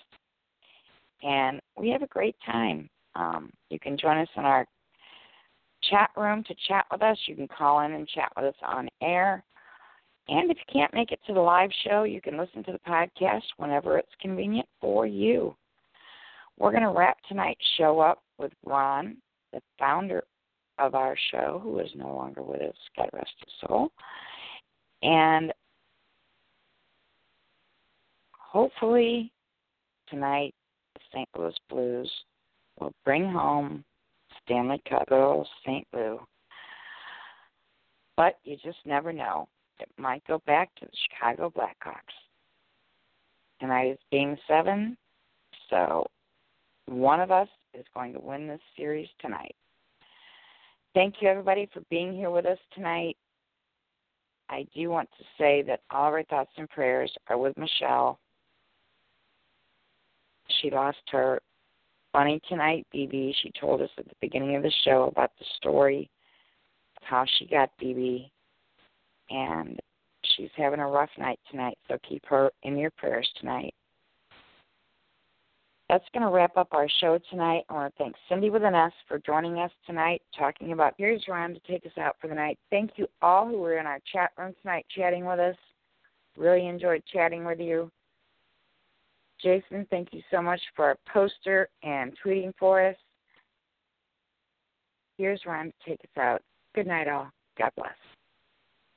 and we have a great time. Um, you can join us in our chat room to chat with us. You can call in and chat with us on air. And if you can't make it to the live show, you can listen to the podcast whenever it's convenient for you. We're going to wrap tonight's show up with Ron, the founder of our show, who is no longer with us, God rest his soul. And hopefully tonight, the St. Louis Blues will bring home Stanley Cup girls, St. Lou. But you just never know. It might go back to the Chicago Blackhawks. Tonight is game seven, so one of us is going to win this series tonight. Thank you, everybody, for being here with us tonight. I do want to say that all of our thoughts and prayers are with Michelle. She lost her bunny tonight, BB. She told us at the beginning of the show about the story of how she got BB, and she's having a rough night tonight. So keep her in your prayers tonight. That's going to wrap up our show tonight. I want to thank Sindy with an S for joining us tonight, talking about Here's Rhyme to take us out for the night. Thank you all who were in our chat room tonight chatting with us. Really enjoyed chatting with you. Jason, thank you so much for our poster and tweeting for us. Here's Rhyme to take us out. Good night, all. God bless.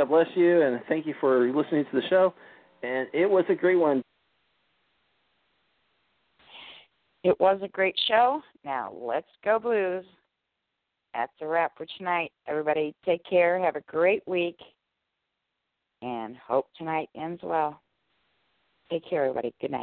God bless you, and thank you for listening to the show. And it was a great one. It was a great show. Now let's go Blues. That's a wrap for tonight. Everybody take care. Have a great week. And hope tonight ends well. Take care, everybody. Good night.